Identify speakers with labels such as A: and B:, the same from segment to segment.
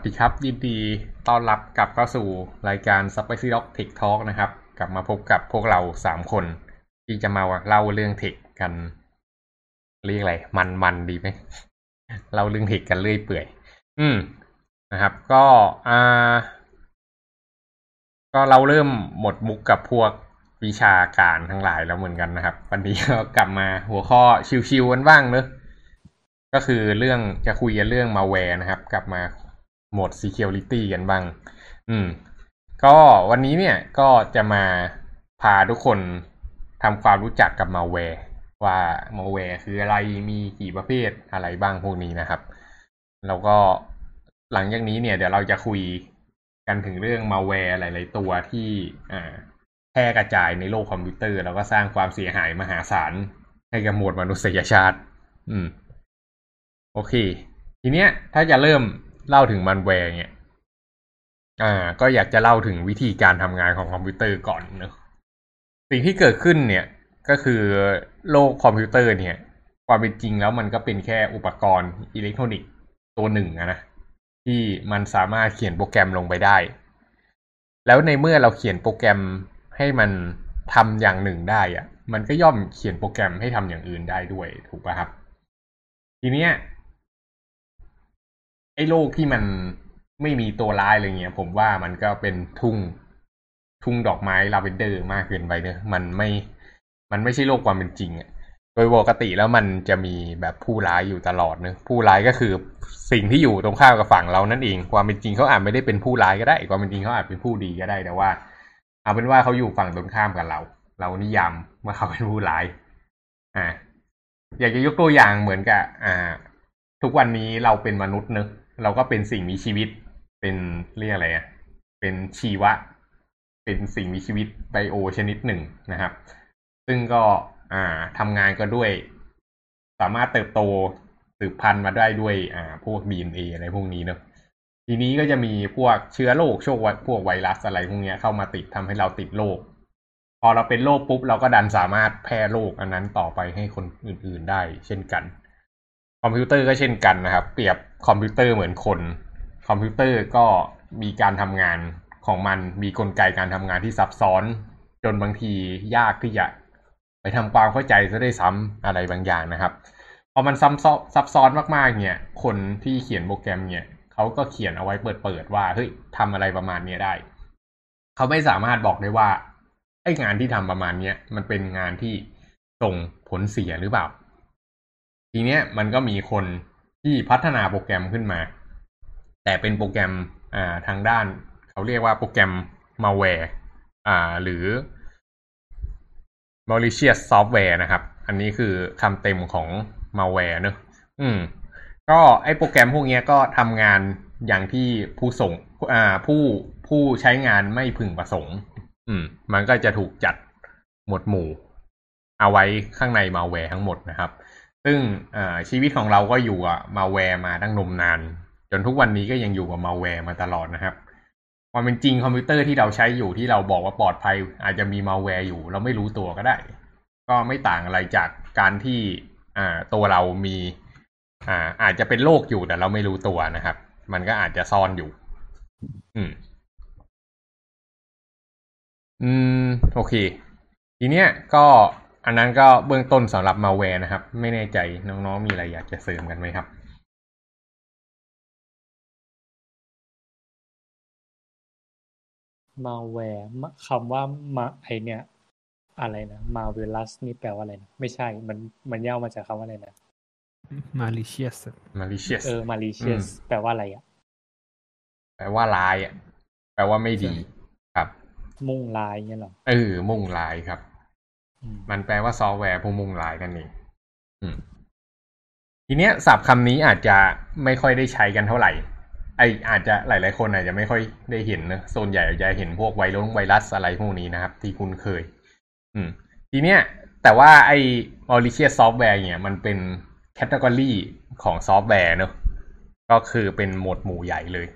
A: วัสดีครับ ยินดีต้อนรับกลับเข้าสู่รายการ Spicy Dog Tech Talk นะครับ กลับมาพบกับพวกเราสามคน ที่จะมาเล่าเรื่องเทคกัน เรียกอะไร มันมันดีไหมเล่าเรื่องเทคกันเรื่อยเปื่อย อืมนะครับ ก็อ่า ก็เราเริ่มหมดมุกกับพวกวิชาการทั้งหลายแล้วเหมือนกันนะครับ วันนี้ก็กลับมาหัวข้อชิวๆกันบ้างเนอะก็คือเรื่องจะคุยกันเรื่องมาแวร์นะครับ กลับมา โหมด security กันบ้าง อืม ก็วันนี้เนี่ยก็จะมาพาทุกคนทำความรู้จักกับมาแวร์ว่ามาแวร์คืออะไรมีกี่ประเภทอะไรบ้างพวกนี้นะครับ แล้วก็หลังจากนี้เนี่ยเดี๋ยวเราจะคุยกันถึงเรื่องมาแวร์หลาย ๆ ตัวที่อ่าแพร่กระจายในโลกคอมพิวเตอร์ แล้วก็สร้างความเสียหายมหาศาลให้กับมวลมนุษยชาติ อืม โอเค ทีเนี้ยถ้าจะเริ่ม เล่าถึงมันแวร์เนี่ยอ่า ก็อยากจะเล่าถึงวิธีการทำงานของคอมพิวเตอร์ก่อนเนอะสิ่งที่เกิดขึ้นเนี่ย ก็คือโลกคอมพิวเตอร์เนี่ย ความเป็นจริงแล้วมันก็เป็นแค่อุปกรณ์อิเล็กทรอนิกส์ตัวหนึ่งนะที่มันสามารถเขียนโปรแกรมลงไปได้ แล้วในเมื่อเราเขียนโปรแกรมให้มันทำอย่างหนึ่งได้อะมันก็ย่อมเขียนโปรแกรมให้ทำอย่างอื่นได้ด้วยถูกป่ะครับ ทีเนี้ย ไอ้โลกที่มันไม่มีตัวร้ายอะไรเงี้ย ผมว่ามันก็เป็นทุ่งทุ่งดอกไม้ลาเวนเดอร์มากเกินไปเนอะมันไม่ มันไม่ใช่โลกความเป็นจริงอะโดยปกติแล้วมันจะมีแบบผู้ร้ายอยู่ตลอดเนอะผู้ร้ายก็คือสิ่งที่อยู่ตรงข้ามกับฝั่งเรานั่นเอง ความเป็นจริงเขาอาจไม่ได้เป็นผู้ร้ายก็ได้ ความเป็นจริงเขาอาจเป็นผู้ดีก็ได้แต่ว่า เอาเป็นว่าเขาอยู่ฝั่งตรงข้ามกับเรา เรานิยามว่าเขาเป็นผู้ร้าย อ่า อยากจะยกตัวอย่างเหมือนกับ อ่า ทุกวันนี้เราเป็นมนุษย์เนอะ เราก็เป็นสิ่งมีชีวิต เป็นเรียกอะไรอะเป็นชีวะ เป็นสิ่งมีชีวิตไบโอชนิดหนึ่งนะครับ ซึ่งก็อ่าทำงานก็ด้วย สามารถเติบโตสืบพันธุ์มาได้ด้วยอ่าพวก DNA อะไรพวกนี้เนอะทีนี้ก็จะมีพวกเชื้อโรคโชคพวกไวรัสอะไรพวกนี้เข้ามาติดทำให้เราติดโรคพอเราเป็นโรคปุ๊บเราก็ดันสามารถแพร่โรคอันนั้นต่อไปให้คนอื่นๆได้ เช่นกัน คอมพิวเตอร์ก็เช่นกันนะครับ เปรียบ คอมพิวเตอร์เหมือนคน คอมพิวเตอร์ก็มีการทำงานของมันมีกลไกการทำงานที่ซับซ้อน จนบางทียากที่จะไปทำความเข้าใจซะด้วยซ้ำอะไรบางอย่างนะครับพอมันซ้ำซับซ้อนมากๆ เนี่ย คนที่เขียนโปรแกรมเนี่ยเขาก็เขียนเอาไว้เปิดๆว่าเฮ้ยทำอะไรประมาณนี้ได้เขาไม่สามารถบอกได้ว่าไอ้งานที่ทำประมาณเนี้ยมันเป็นงานที่ส่งผลเสียหรือเปล่า ทีเนี้ยมันก็มีคน ที่พัฒนาโปรแกรมขึ้นมา แต่เป็นโปรแกรมอ่าทางด้าน เขาเรียกว่าโปรแกรม malware อ่าหรือ malicious software นะครับ อันนี้คือคำเต็มของ malware เนอะอืม ก็ไอ้โปรแกรมพวกนี้ก็ทำงานอย่างที่ผู้ส่งอ่าผู้ผู้ใช้งานไม่พึงประสงค์ อืม มันก็จะถูกจัดหมวดหมู่ เอาไว้ข้างในมาแวร์ทั้งหมดนะครับ ซึ่งชีวิตของเราก็อยู่กับมาแวร์มาตั้งนมนาน จนทุกวันนี้ก็ยังอยู่กับมาแวร์มาตลอดนะครับความเป็นจริงคอมพิวเตอร์ที่เราใช้อยู่ที่เราบอกว่าปลอดภัย อาจจะมีมาแวร์อยู่ เราไม่รู้ตัวก็ได้ ก็ไม่ต่างอะไรจากการที่ตัวเรามีอาอาจจะเป็นโรคอยู่แต่เราไม่รู้ตัวนะครับ มันก็อาจจะซ่อนอยู่ อืม อืม โอเค ทีเนี้ยก็ อันนั้นก็เบื้องต้นสำหรับมาแวร์นะครับ ไม่แน่ใจน้องๆมีอะไรอยากจะเสริมกันไหมครับ
B: มาแวร์คำว่ามาไอเนี่ย อะไรนะมาเวลัสนี่แปลว่าอะไรนะไม่ใช่มันมันย่อมาจากคำว่าอะไรนะ
C: malicious
A: malicious
B: เออ malicious แปลว่าอะไรอะ
A: แปลว่าร้ายอะ แปลว่าไม่ดี ครับ
B: มุ่งลายเงี้ยหรอ
A: เออมุ่งลายครับ มันแปลว่าซอฟต์แวร์ผู้มุ่งลายกันเองทีเนี้ยศัพท์คำนี้อาจจะไม่ค่อยได้ใช้กันเท่าไหร่ ไออาจจะหลาย ๆ คนอาจจะไม่ค่อยได้เห็นนะส่วนใหญ่จะเห็นพวกไวรัสไวรัสอะไรพวกนี้นะครับ ที่คุ้นเคย อืม ทีเนี้ย แต่ว่าไอ้ malicious software เนี่ยมันเป็น category ของซอฟต์แวร์เนอะก็คือเป็นหมวดหมู่ใหญ่เลย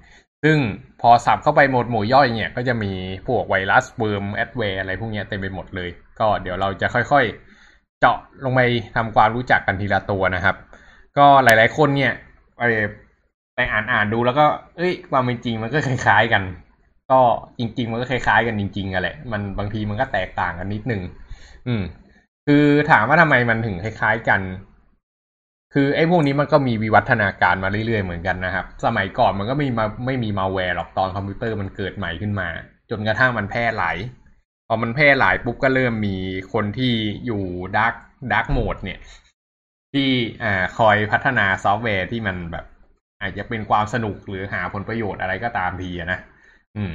A: ซึ่งพอ sub เข้าไปหมวดหมู่ย่อยเนี่ย ก็จะมีพวกไวรัส worm adware อะไรพวกนี้เต็มไปหมดเลย ก็เดี๋ยวเราจะค่อยๆ เจาะลงไปทำความรู้จักกันทีละตัวนะครับ ก็หลายๆคนเนี่ยไปอ่านอ่านดูแล้วก็ เอ้ย ความเป็นจริงมันก็คล้ายๆกัน ก็จริง ๆ มันก็คล้ายๆกันจริงๆอะแหละมันบางทีมันก็แตกต่างกันนิดนึงอืม คือถามว่าทำไมมันถึงคล้าย ๆกัน คือไอ้พวกนี้มันก็มีวิวัฒนาการมาเรื่อยๆเหมือนกันนะครับ สมัยก่อนมันก็ไม่มาไม่มีมาแวร์หรอกตอนคอมพิวเตอร์มันเกิดใหม่ขึ้นมา จนกระทั่งมันแพร่หลาย อมันแพร่หลายปุ๊บก็เริ่มมีคนที่อยู่ dark dark mode เนี่ย ที่อ่าคอยพัฒนาซอฟต์แวร์ที่มันแบบ อาจจะเป็นความสนุกหรือหาผลประโยชน์อะไรก็ตามทีนะอืม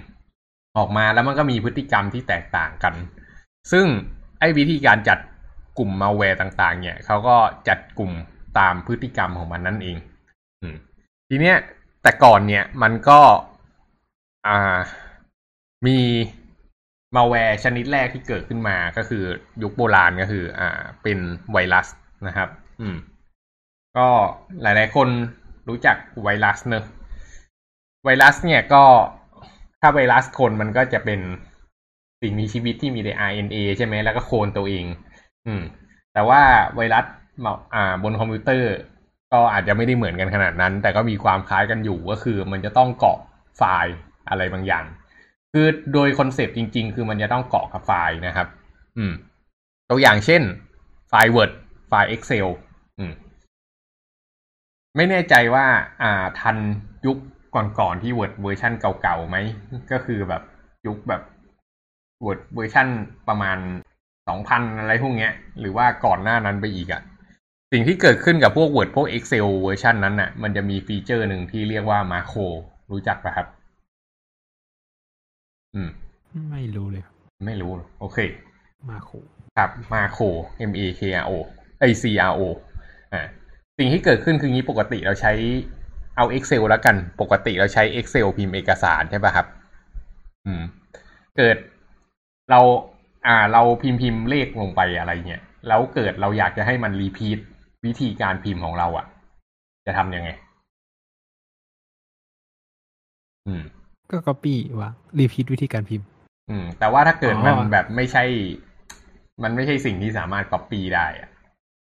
A: ออกมาแล้วมันก็มีพฤติกรรมที่แตกต่างกัน ซึ่งไอ้วิธีการจัดกลุ่มมาแวร์ต่าง ๆ เนี่ยเขาก็จัดกลุ่มตามพฤติกรรมของมันนั่นเอง อืม ทีเนี้ยแต่ก่อนเนี่ยมันก็ อ่ามี มาแวร์ชนิดแรกที่เกิดขึ้นมาก็คือยุคโบราณก็คือ อ่า เป็นไวรัสนะครับ อืม ก็หลายๆคนรู้จักไวรัสเนอะไวรัสเนี่ยก็ถ้าไวรัสคนมันก็จะเป็นสิ่งมีชีวิตที่มีแต่ RNA ใช่ไหมแล้วก็โคลนตัวเอง อืม แต่ว่าไวรัสอ่า บนคอมพิวเตอร์ ก็อาจจะไม่ได้เหมือนกันขนาดนั้น แต่ก็มีความคล้ายกันอยู่ก็คือ มันจะต้องเกาะไฟล์อะไรบางอย่าง คือโดย concept จริง ๆ คือมันจะต้องเกาะกับไฟล์นะครับ อืม ตัวอย่างเช่น ไฟล์ Word ไฟล์ Excel อืม ไม่แน่ใจว่า อ่า ทันยุคก่อนๆที่ Word เวอร์ชันเก่าๆไหม ก็คือแบบยุคแบบ Word เวอร์ชันประมาณสองพันอะไรพวกเนี้ย หรือว่าก่อนหน้านั้นไปอีกอะสิ่งที่เกิดขึ้นกับพวก Word พวก Excel เวอร์ชันนั้นน่ะ มันจะมี feature หนึ่งที่เรียกว่า macroรู้จักปะครับ อืม
C: ไม่รู้เลย
A: ไม่รู้ โอเค
C: มาโค
A: ครับมาโค M A K R O ไอ C R O อ่าสิ่งที่เกิดขึ้นคืองี้ปกติเราใช้เอา Excel แล้วกัน ปกติเราใช้ Excel พิมพ์เอกสารใช่ป่ะครับ อืม เกิดเราอ่า เราพิมพ์พิมพ์เลขลงไปอะไรเงี้ยแล้วเกิดเราอยากจะให้มันรีพีทวิธีการพิมพ์ของเราอะ่ะ จะทำยังไง อืม
C: ก็ copy วาง repeat วิธีการพิมพ์
A: อืม แต่ว่าถ้าเกิดมัน
C: อ๋อ
A: แบบไม่ใช่ มันไม่ใช่สิ่งที่สามารถ copy ได้อะ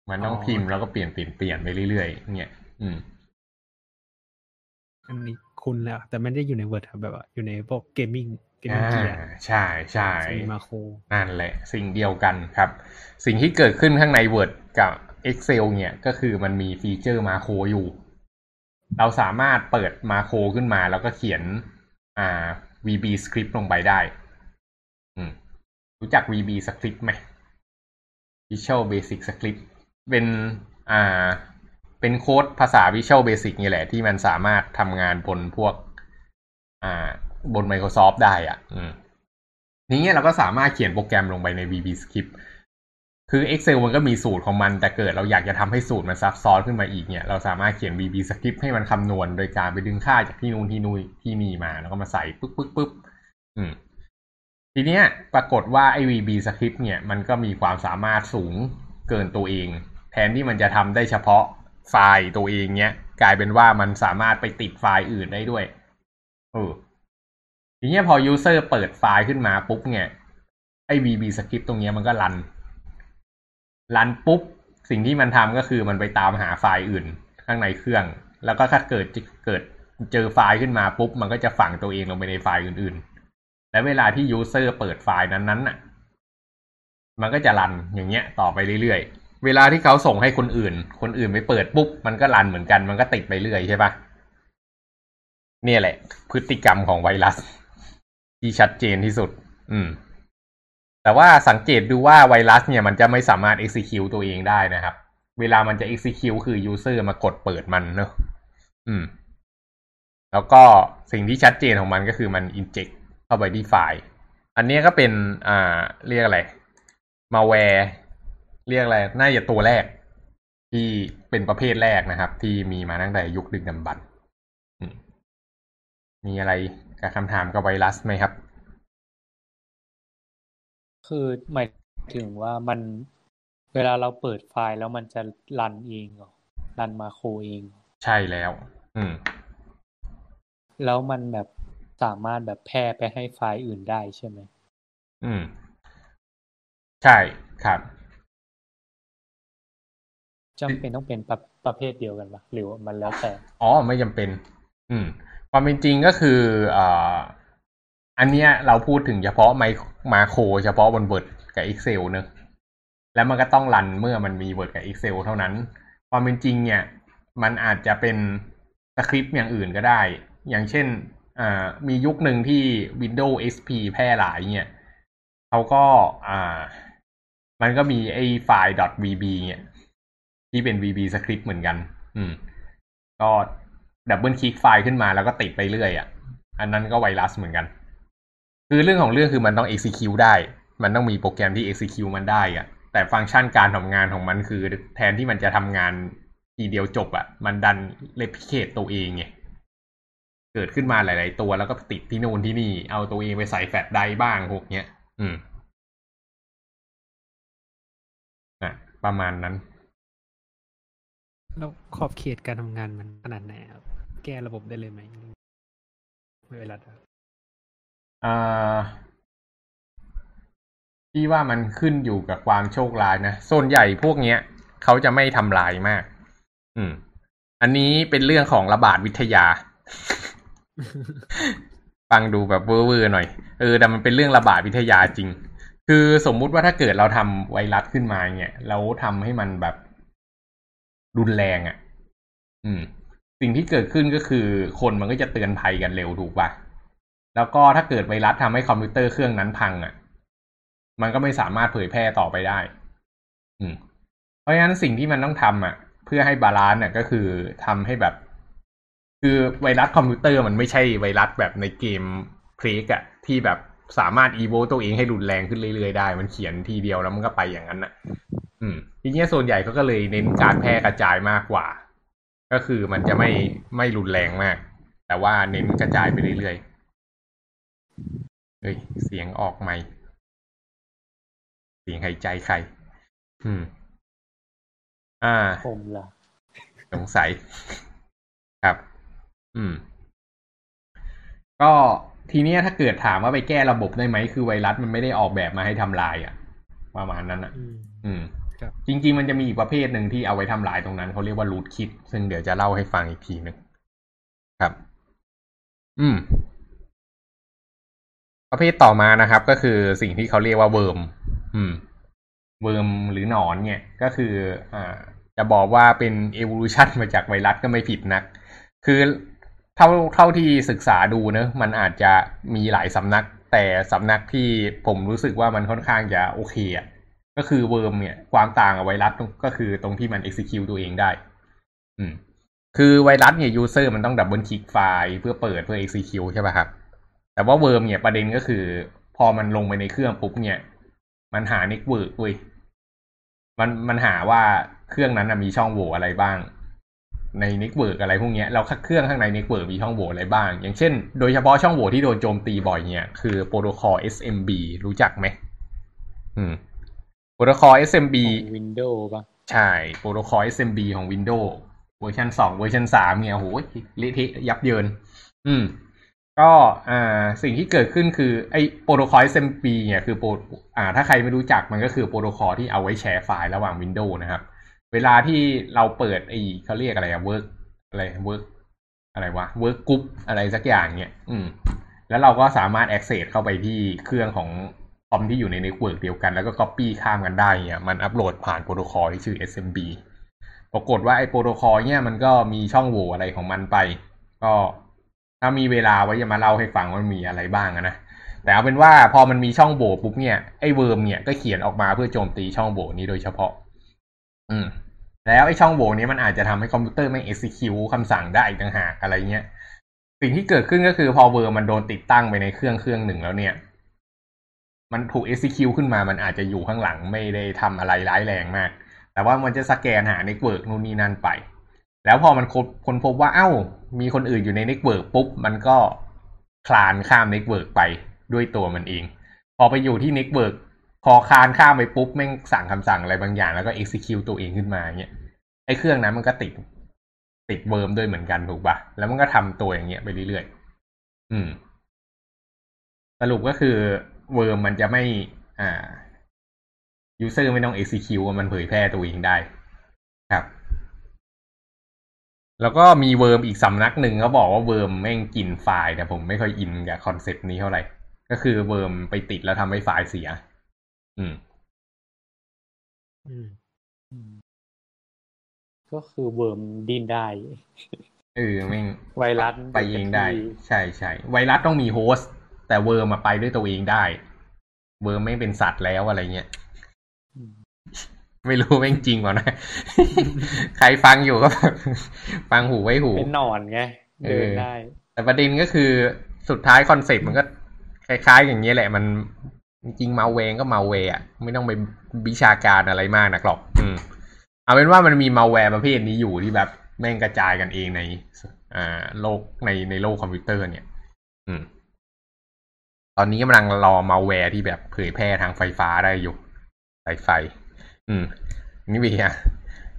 A: มันต้อง
C: อ๋อ
A: พิมพ์แล้วก็เปลี่ยนเปลี่ยนเปลี่ยนไปเรื่อยๆเนี่ยอืม
C: อันนี้คุณแล้วแต่ไม่ได้อยู่ใน Word ครับแบบว่าอยู่ในพวก gaming gaming gear
A: ใช่ใช่
C: มี macro
A: นั่นแหละ สิ่งเดียวกันครับ สิ่งที่เกิดขึ้นข้างใน Word กับ Excel เนี่ยก็คือมันมีฟีเจอร์มาโครอยู่ เราสามารถเปิดมาโครขึ้นมาแล้วก็เขียน อ่า VB script ลงไปได้ อืม รู้จัก VB script ไหม Visual Basic Script เป็นอ่า เป็นโค้ดภาษา Visual Basic นี่แหละ ที่มันสามารถทำงานบนพวก อ่า บน Microsoft ได้อะ อืมทีนี้เราก็สามารถเขียนโปรแกรมลงไปใน VB Script คือ Excel มันก็มีสูตรของมัน แต่เกิดเราอยากจะทำให้สูตรมันซับซ้อนขึ้นมาอีกเนี่ย เราสามารถเขียน VB Script ให้มันคำนวณโดยการไปดึงค่าจากที่นู่นที่นู่นที่นี่มา แล้วก็มาใส่ปึ๊บปึ๊บปึ๊บอืมทีเนี้ยปรากฏว่าไอ้ VB Script เนี่ยมันก็มีความสามารถสูงเกินตัวเอง แทนที่มันจะทำได้เฉพาะไฟล์ตัวเองเนี้ยกลายเป็นว่ามันสามารถไปติดไฟล์อื่นได้ด้วยเออทีเนี้ยพอ user เปิดไฟล์ขึ้นมาปุ๊บเนี่ยไอ้ VB script ตรงเนี้ยมันก็รัน รันปุ๊บ สิ่งที่มันทำก็คือมันไปตามหาไฟล์อื่นข้างในเครื่อง แล้วก็ถ้าเกิดเกิดเจอไฟล์ขึ้นมาปุ๊บ มันก็จะฝังตัวเองลงไปในไฟล์อื่น ๆ และเวลาที่ user เปิดไฟล์นั้นๆน่ะ มันก็จะรันอย่างเงี้ยต่อไปเรื่อยๆ เวลาที่เขาส่งให้คนอื่น คนอื่นไปเปิดปุ๊บ มันก็รันเหมือนกัน มันก็ติดไปเรื่อยใช่ปะเนี่ยแหละ พฤติกรรมของไวรัส ที่ชัดเจนที่สุด อืม แต่ว่าสังเกตดูว่าไวรัสเนี่ยมันจะไม่สามารถ execute ตัวเองได้นะครับ เวลามันจะ execute คือ user มากดเปิดมันเนอะอืม แล้วก็สิ่งที่ชัดเจนของมันก็คือมัน inject เข้าไปที่ไฟล์ อันนี้ก็เป็น อ่า เรียกอะไร malware เรียกอะไร น่าจะตัวแรก ที่เป็นประเภทแรกนะครับ ที่มีมาตั้งแต่ยุคดึกดำบรรพ์มมีอะไรกับคำถามกับไวรัสไหมครับ
B: คือหมายถึงว่ามันเวลาเราเปิดไฟล์แล้วมันจะรันเองเหรอรันมาโครเองเหรอ
A: ใช่แล้ว อืม
B: แล้วมันแบบสามารถแบบแพร่ไปให้ไฟล์อื่นได้ใช่ไหม
A: อืม ใช่ครับ
B: จำเป็นต้องเป็นประประเภทเดียวกันปะหรือว่ามันแล้วแต่
A: อ๋อ ไม่จำเป็น อืม ความเป็นจริงก็คืออ่า อันเนี้ยเราพูดถึงเฉพาะไมมาโครเฉพาะบน Word กับ Excel เนอะแล้วมันก็ต้องรันเมื่อมันมี Word กับ Excel เท่านั้น ความเป็นจริงเนี่ย มันอาจจะเป็นสคริปต์อย่างอื่นก็ได้ อย่างเช่นมียุคหนึ่งที่ Windows XP แพร่หลายเนี่ยเขาก็มันก็มีไอ้ไฟล์ .vb เนี่ย ที่เป็น vb สคริปต์เหมือนกัน อืม ก็ดับเบิลคลิกไฟล์ขึ้นมาแล้วก็ติดไปเรื่อยอะ อันนั้นก็ไวรัสเหมือนกัน คือเรื่องของเรื่องคือมันต้อง execute ได้ มันต้องมีโปรแกรมที่ execute มันได้อะแต่ฟังก์ชันการทำงานของมันคือ แทนที่มันจะทำงานทีเดียวจบอะมันดันเลพิเคตตัวเองไงเกิดขึ้นมาหลาย ๆ ตัวแล้วก็ติดที่นู่นที่นี่ เอาตัวเองไปใส่แฟลชไดร์บ้างพวกเนี้ย อืมอะประมาณนั้น
C: แล้วขอบเขตการทำงานมันขนาดไหนครับ แก้ระบบได้เลยไหมไม่เวลา
A: อ่า พี่ว่ามันขึ้นอยู่กับความโชคร้ายนะส่วนใหญ่พวกเนี้ยเขาจะไม่ทำลายมาก อืม อันนี้เป็นเรื่องของระบาดวิทยา ฟังดูแบบเวอร์ๆหน่อยเออแต่มันเป็นเรื่องระบาดวิทยาจริง คือสมมุติว่าถ้าเกิดเราทำไวรัสขึ้นมาเนี่ยแล้วทำให้มันแบบรุนแรงอะ่ะ อืม สิ่งที่เกิดขึ้นก็คือคนมันก็จะเตือนภัยกันเร็วถูกปะ แล้วก็ถ้าเกิดไวรัสทำให้คอมพิวเตอร์เครื่องนั้นพังอะ่ะ มันก็ไม่สามารถเผยแพร่ต่อไปได้ อืม เพราะฉะนั้นสิ่งที่มันต้องทำอะ เพื่อให้ balance เนี่ยก็คือทำให้แบบ คือไวรัสคอมพิวเตอร์มันไม่ใช่ไวรัสแบบในเกม Plague อะที่แบบสามารถอีโวตัวเองให้รุนแรงขึ้นเรื่อยๆได้ มันเขียนทีเดียวแล้วมันก็ไปอย่างนั้นอะอืมทีนี้ส่วนใหญ่ก็เลยเน้นการแพร่กระจายมากกว่า ก็คือมันจะไม่ไม่รุนแรงมาก แต่ว่าเน้นกระจายไปเรื่อยๆ เฮ้ย เสียงออกไหมค์เสียงหายใจใคร อืม อ่า
B: ผมล่ะ
A: สงสัย ครับ อืม ก็ทีเนี้ยถ้าเกิดถามว่าไปแก้ระบบได้ไหม คือไวรัสมันไม่ได้ออกแบบมาให้ทำลายอะประมาณนั้นอะ
C: อืม
A: อืม
C: ครับ
A: จริง ๆ มันจะมีอีกประเภทหนึ่งที่เอาไว้ทำลายตรงนั้นเขาเรียกว่ารูทคิด ซึ่งเดี๋ยวจะเล่าให้ฟังอีกทีหนึ่งครับ อืม ประเภทต่อมานะครับ ก็คือสิ่งที่เขาเรียกว่า worm อืม worm หรือหนอนเนี่ย ก็คืออ่าจะบอกว่าเป็น evolution มาจากไวรัสก็ไม่ผิดนัก คือเท่าเท่าที่ศึกษาดูนะมันอาจจะมีหลายสำนัก แต่สำนักที่ผมรู้สึกว่ามันค่อนข้างจะโอเคอะก็คือ worm เนี่ย ความต่างกับไวรัสก็คือตรงที่มัน execute ตัวเองได้ อืม คือไวรัสเนี่ย user มันต้องดับเบิลคลิกไฟล์เพื่อเปิดเพื่อ execute ใช่ป่ะครับ แต่ว่า worm เนี่ยประเด็นก็คือ พอมันลงไปในเครื่องปุ๊บเนี่ย มันหา network เว้ยมันมันหาว่าเครื่องนั้นนะมีช่องโหว่อะไรบ้าง ใน network อะไรพวกเนี้ยเราเครื่องข้างใน network มีช่องโหว่อะไรบ้าง อย่างเช่นโดยเฉพาะช่องโหว่ที่โดนโจมตีบ่อยเนี่ยคือโปรโตคอล SMB รู้จักไหมอืมโปรโตคอล SMB
B: ของ Windows ป่ะ
A: ใช่โปรโตคอล SMB ของ Windows เวอร์ชันสองเวอร์ชันสามเนี่ยโหเละเทะยับเยิน อืม ก็อ่าสิ่งที่เกิดขึ้นคือไอ้โปรโตคอล SMB เนี่ยคือโปรอ่าถ้าใครไม่รู้จักมันก็คือโปรโตคอลที่เอาไว้แชร์ไฟล์ระหว่าง Windows นะครับ เวลาที่เราเปิดไอ้เขาเรียกอะไรอะ work อะไร work อะไรวะ work group อะไรสักอย่างเนี่ยอืม แล้วเราก็สามารถ access เข้าไปที่เครื่องของคอมที่อยู่ใน network เดียวกัน แล้วก็ copy ข้ามกันได้เนี่ยมันอัปโหลดผ่านโปรโตคอลที่ชื่อ SMB ปรากฏว่าไอ้โปรโตคอลเนี่ยมันก็มีช่องโหว่อะไรของมันไป ก็ ถ้ามีเวลาไว้จะมาเล่าให้ฟังว่ามันมีอะไรบ้างนะแต่เอาเป็นว่าพอมันมีช่องโหว่ปุ๊บเนี่ยไอ้ worm เนี่ยก็เขียนออกมาเพื่อโจมตีช่องโหว่นี้โดยเฉพาะ อืม แล้วไอ้ช่องโหว่นี้มันอาจจะทำให้คอมพิวเตอร์มัน execute คำสั่งได้อีกต่างหากอะไรเงี้ยสิ่งที่เกิดขึ้นก็คือพอ worm มันโดนติดตั้งไปในเครื่องเครื่องหนึ่งแล้วเนี่ย มันถูก execute ขึ้นมามันอาจจะอยู่ข้างหลังไม่ได้ทำอะไรร้ายแรงมาก แต่ว่ามันจะสแกนหา network นู่นนี่นั่นไป แล้วพอมันค้นพบว่าเอ้า มีคนอื่นอยู่ใน network ปุ๊บ มันก็คลานข้าม network ไปด้วยตัวมันเอง พอไปอยู่ที่ network พอคลานข้ามไปปุ๊บแม่งสั่งคำสั่งอะไรบางอย่างแล้วก็ execute ตัวเองขึ้นมาเนี่ยไอ้เครื่องนั้นมันก็ติดติด worm ด้วยเหมือนกันถูกปะแล้วมันก็ทำตัวอย่างเงี้ยไปเรื่อยๆ อืม สรุปก็คือ worm มันจะไม่ อ่า user ไม่ต้อง execute มันเผยแพร่ตัวเองได้ ครับ แล้วก็มี worm อีกสำนักหนึ่งเขาบอกว่า worm แม่งกินไฟล์แต่ผมไม่ค่อยอินกับ concept นี้เท่าไหร่ ก็คือ worm ไปติดแล้วทำให้ไฟล์เสีย อืม
C: อืม
B: อืมก็คือเวิร์มดินได้
A: เออแม่ง
B: ไวรัส
A: ไปเองได้
B: ที่
A: ใช่ใช่ไวรัสต้องมีโฮสต์แต่เวิร์มมาไปด้วยตัวเองได้ เวิร์มไม่เป็นสัตว์แล้วอะไรเงี้ย
B: อืม
A: ไม่รู้แม่งจริงเปล่านะ ใครฟังอยู่ก็ฟังหูไว้หู
B: เป็นหนอนไง
A: เอ
B: เดิ
A: อ
B: นได้
A: แต่ประเด็นก็คือสุดท้าย concept มันก็คล้าย ๆ อย่างเนี้ยแหละ มันจริงๆมาเวงก็มาเวอะ ไม่ต้องไปวิชาการอะไรมากนักหรอก อืม เอาเป็นว่ามันมีมาแวร์ประเภทนี้อยู่ที่แบบ แม่งกระจายกันเองใน อ่า โลกในในโลกคอมพิวเตอร์ เนี่ย อืม ตอนนี้กำลังรอมาแวร์ที่แบบเผยแพร่ทางไฟฟ้าได้อยู่สายไฟ อืม anyway อะ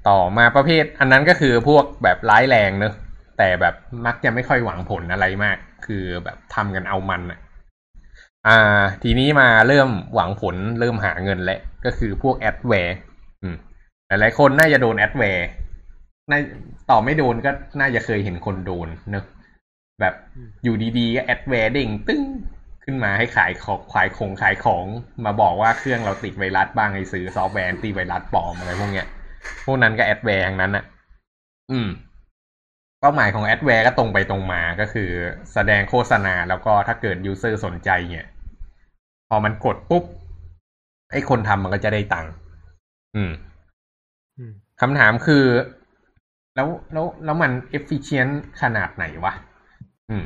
A: ต่อมาประเภท อันนั้นก็คือพวกแบบร้ายแรงเนอะแต่แบบมักจะไม่ค่อยหวังผลอะไรมาก คือแบบทำกันเอามันอะอ่า ทีนี้มาเริ่มหวังผลเริ่มหาเงินแล้วก็คือพวก adware อืมหลายๆคนน่าจะโดน adware น่ะต่อให้ไม่โดนก็น่าจะเคยเห็นคนโดนเนอะแบบอยู่ดีๆก็ adware เด้งตึ้ง ขึ้นมาให้ขายของขายของขายของมาบอกว่าเครื่องเราติดไวรัสบ้างให้ซื้อซอฟต์แวร์ตีไวรัสปลอมอะไรพวกเนี้ยพวกนั้นก็ adware ทั้งนั้นอะ อืม เป้าหมายของ adware ก็ตรงไปตรงมาก็คือ แสดงโฆษณาแล้วก็ถ้าเกิด user สนใจเนี่ย พอมันกดปุ๊บไอ้คนทำมันก็จะได้ตังค์อืม
C: อืม
A: คำถามคือ แล้วแล้วแล้วมัน efficient ขนาดไหนวะ อืม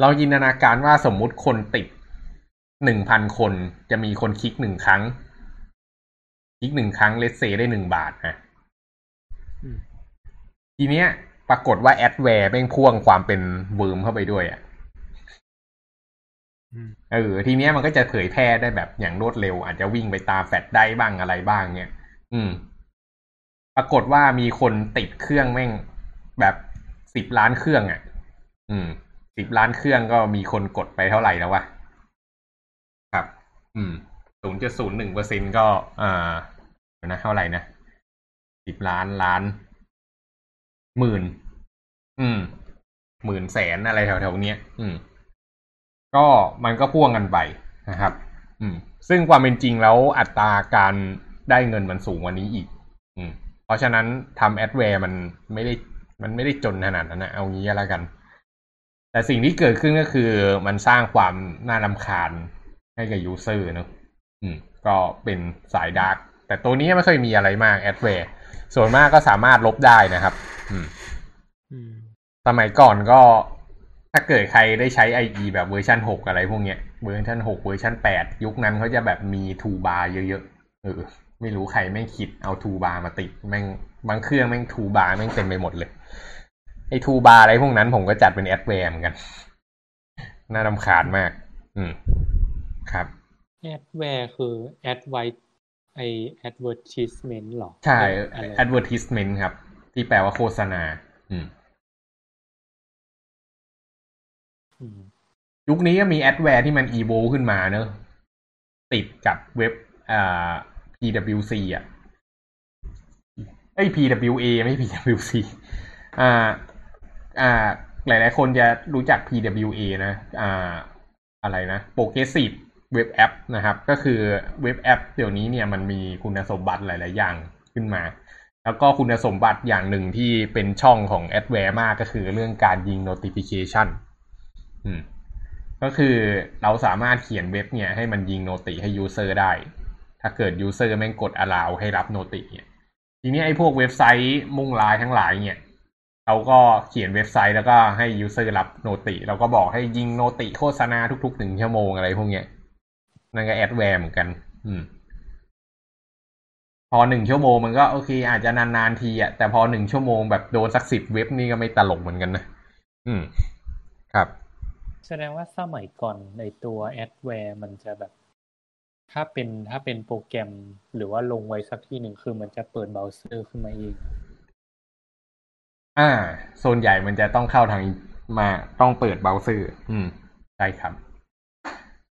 A: เราจินตนาการว่าสมมุติคนติดหนึ่งพันคนจะมีคนคลิกหนึ่งครั้ง คลิกหนึ่งครั้ง let's say ได้หนึ่งบาทนะ
C: อืม
A: ทีเนี้ย ปรากฏว่า adware แม่งพ่วงความเป็น worm เข้าไปด้วยอะ
C: อืม
A: เออทีเนี้ยมันก็จะเผยแพร่ได้แบบอย่างรวดเร็ว อาจจะวิ่งไปตามแฟลชได้บ้างอะไรบ้างเนี่ย อืม ปรากฏว่ามีคนติดเครื่องแม่งแบบสิบล้านเครื่องอะ อืม สิบล้านเครื่องก็มีคนกดไปเท่าไหร่แล้ววะครับ อืมศูนย์จุดศูนย์หนึ่งเปอร์เซ็นก็อ่าเดี๋ยวนะเท่าไหร่นะสิบล้านล้าน หมื่น อืม หมื่นแสนอะไรแถวๆเนี้ย อืม ก็มันก็พ่วงกันไปนะครับ อืม ซึ่งความเป็นจริงแล้วอัตราการได้เงินมันสูงกว่านี้อีก อืม เพราะฉะนั้นทำ adware มันไม่ได้ มันไม่ได้จนขนาดนั้นนะเอางี้แล้วกัน แต่สิ่งที่เกิดขึ้นก็คือมันสร้างความน่ารำคาญให้กับ user เนอะอืม ก็เป็นสายดาร์กแต่ตัวนี้ไม่ค่อยมีอะไรมาก adware ส่วนมากก็สามารถลบได้นะครับอืม
C: อืม
A: สมัยก่อนก็ถ้าเกิดใครได้ใช้ IE แบบเวอร์ชัน6อะไรพวกเนี้ยเวอร์ชัน6เวอร์ชัน8ยุคนั้นเขาจะแบบมี toolbar เยอะๆเออไม่รู้ใครแม่งคิดเอา toolbar มาติดแม่งบางเครื่องแม่ง toolbar แม่งเต็มไปหมดเลย ไอ้ toolbar อะไรพวกนั้นผมก็จัดเป็น adware เหมือนกัน น่ารำคาญมาก อืม ครับ
B: adwareคือ ad ไวไอ advertisement หรอ
A: ใช่
B: อะไร
A: advertisement ครับ ที่แปลว่าโฆษณาอืม
B: อืม
A: ยุคนี้ก็มี adware ที่มัน evo ขึ้นมาเนอะติดกับเว็บอ่า PWC อะเอ้ย PWA ไม่ PWC อ่า อ่า หลาย ๆ คนจะรู้จัก PWA นะ อ่า อะไรนะ Progressive Web App นะครับ ก็คือเว็บแอปเดี๋ยวนี้เนี่ยมันมีคุณสมบัติหลาย ๆ อย่างขึ้นมา แล้วก็คุณสมบัติอย่างหนึ่งที่เป็นช่องของแอดแวร์มากก็คือเรื่องการยิง notification อืมก็คือเราสามารถเขียนเว็บเนี่ยให้มันยิง noti ให้ user ได้ ถ้าเกิด user แม่งกด allow ให้รับ noti เนี่ย ทีนี้ไอ้พวกเว็บไซต์มุ่งร้ายทั้งหลายเนี่ย เราก็เขียนเว็บไซต์แล้วก็ให้ user รับ noti เราก็บอกให้ยิง noti โฆษณาทุกๆหนึ่งชั่วโมงอะไรพวกเนี้ยนั่นก็ adware เหมือนกัน อืม พอหนึ่งชั่วโมงมันก็โอเค อาจจะนานๆทีอะแต่พอหนึ่งชั่วโมงแบบโดนสักสิบเว็บนี่ก็ไม่ตลกเหมือนกันนะอืม ครับ
B: แสดงว่าสมัยก่อนในตัว adware มันจะแบบ ถ้าเป็นถ้าเป็นโปรแกรมหรือว่าลงไว้สักที่หนึ่งคือมันจะเปิดเบราว์เซอร์ขึ้นมาเอง
A: อ่าส่วนใหญ่มันจะต้องเข้าทางมาต้องเปิดเบราว์เซอร์ อืมใช่ครับ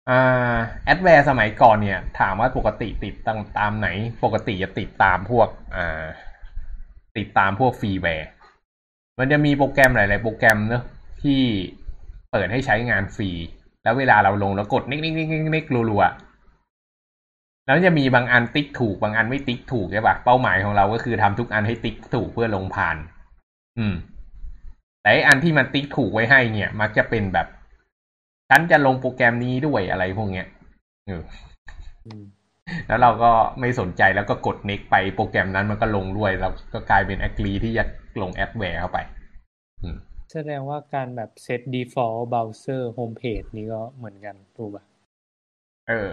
A: อ่า adware สมัยก่อนเนี่ย ถามว่าปกติติดตามตามไหน ปกติจะติดตามพวกอ่าติดตามพวก freeware มันจะมีโปรแกรมหลาย ๆ โปรแกรมเนอะที่เปิดให้ใช้งานฟรี แล้วเวลาเราลงแล้วกดนิกนิกนิกนิกนิกรัวๆแล้วจะมีบางอันติ๊กถูกบางอันไม่ติ๊กถูกใช่ปะเป้าหมายของเราก็คือทำทุกอันให้ติ๊กถูกเพื่อลงผ่าน อืม แต่อันที่มันติ๊กถูกไว้ให้เนี่ย มักจะเป็นแบบ ฉันจะลงโปรแกรมนี้ด้วยอะไรพวกเนี้ยเออ
B: อืม
A: แล้วเราก็ไม่สนใจแล้วก็กด next ไปโปรแกรมนั้นมันก็ลงด้วยแล้วก็กลายเป็น agree ที่จะลงแอดแวร์เข้าไปอืม
B: แสดงว่าการแบบเซต default browser homepage นี้ก็เหมือนกันถูกป่ะ
A: เออ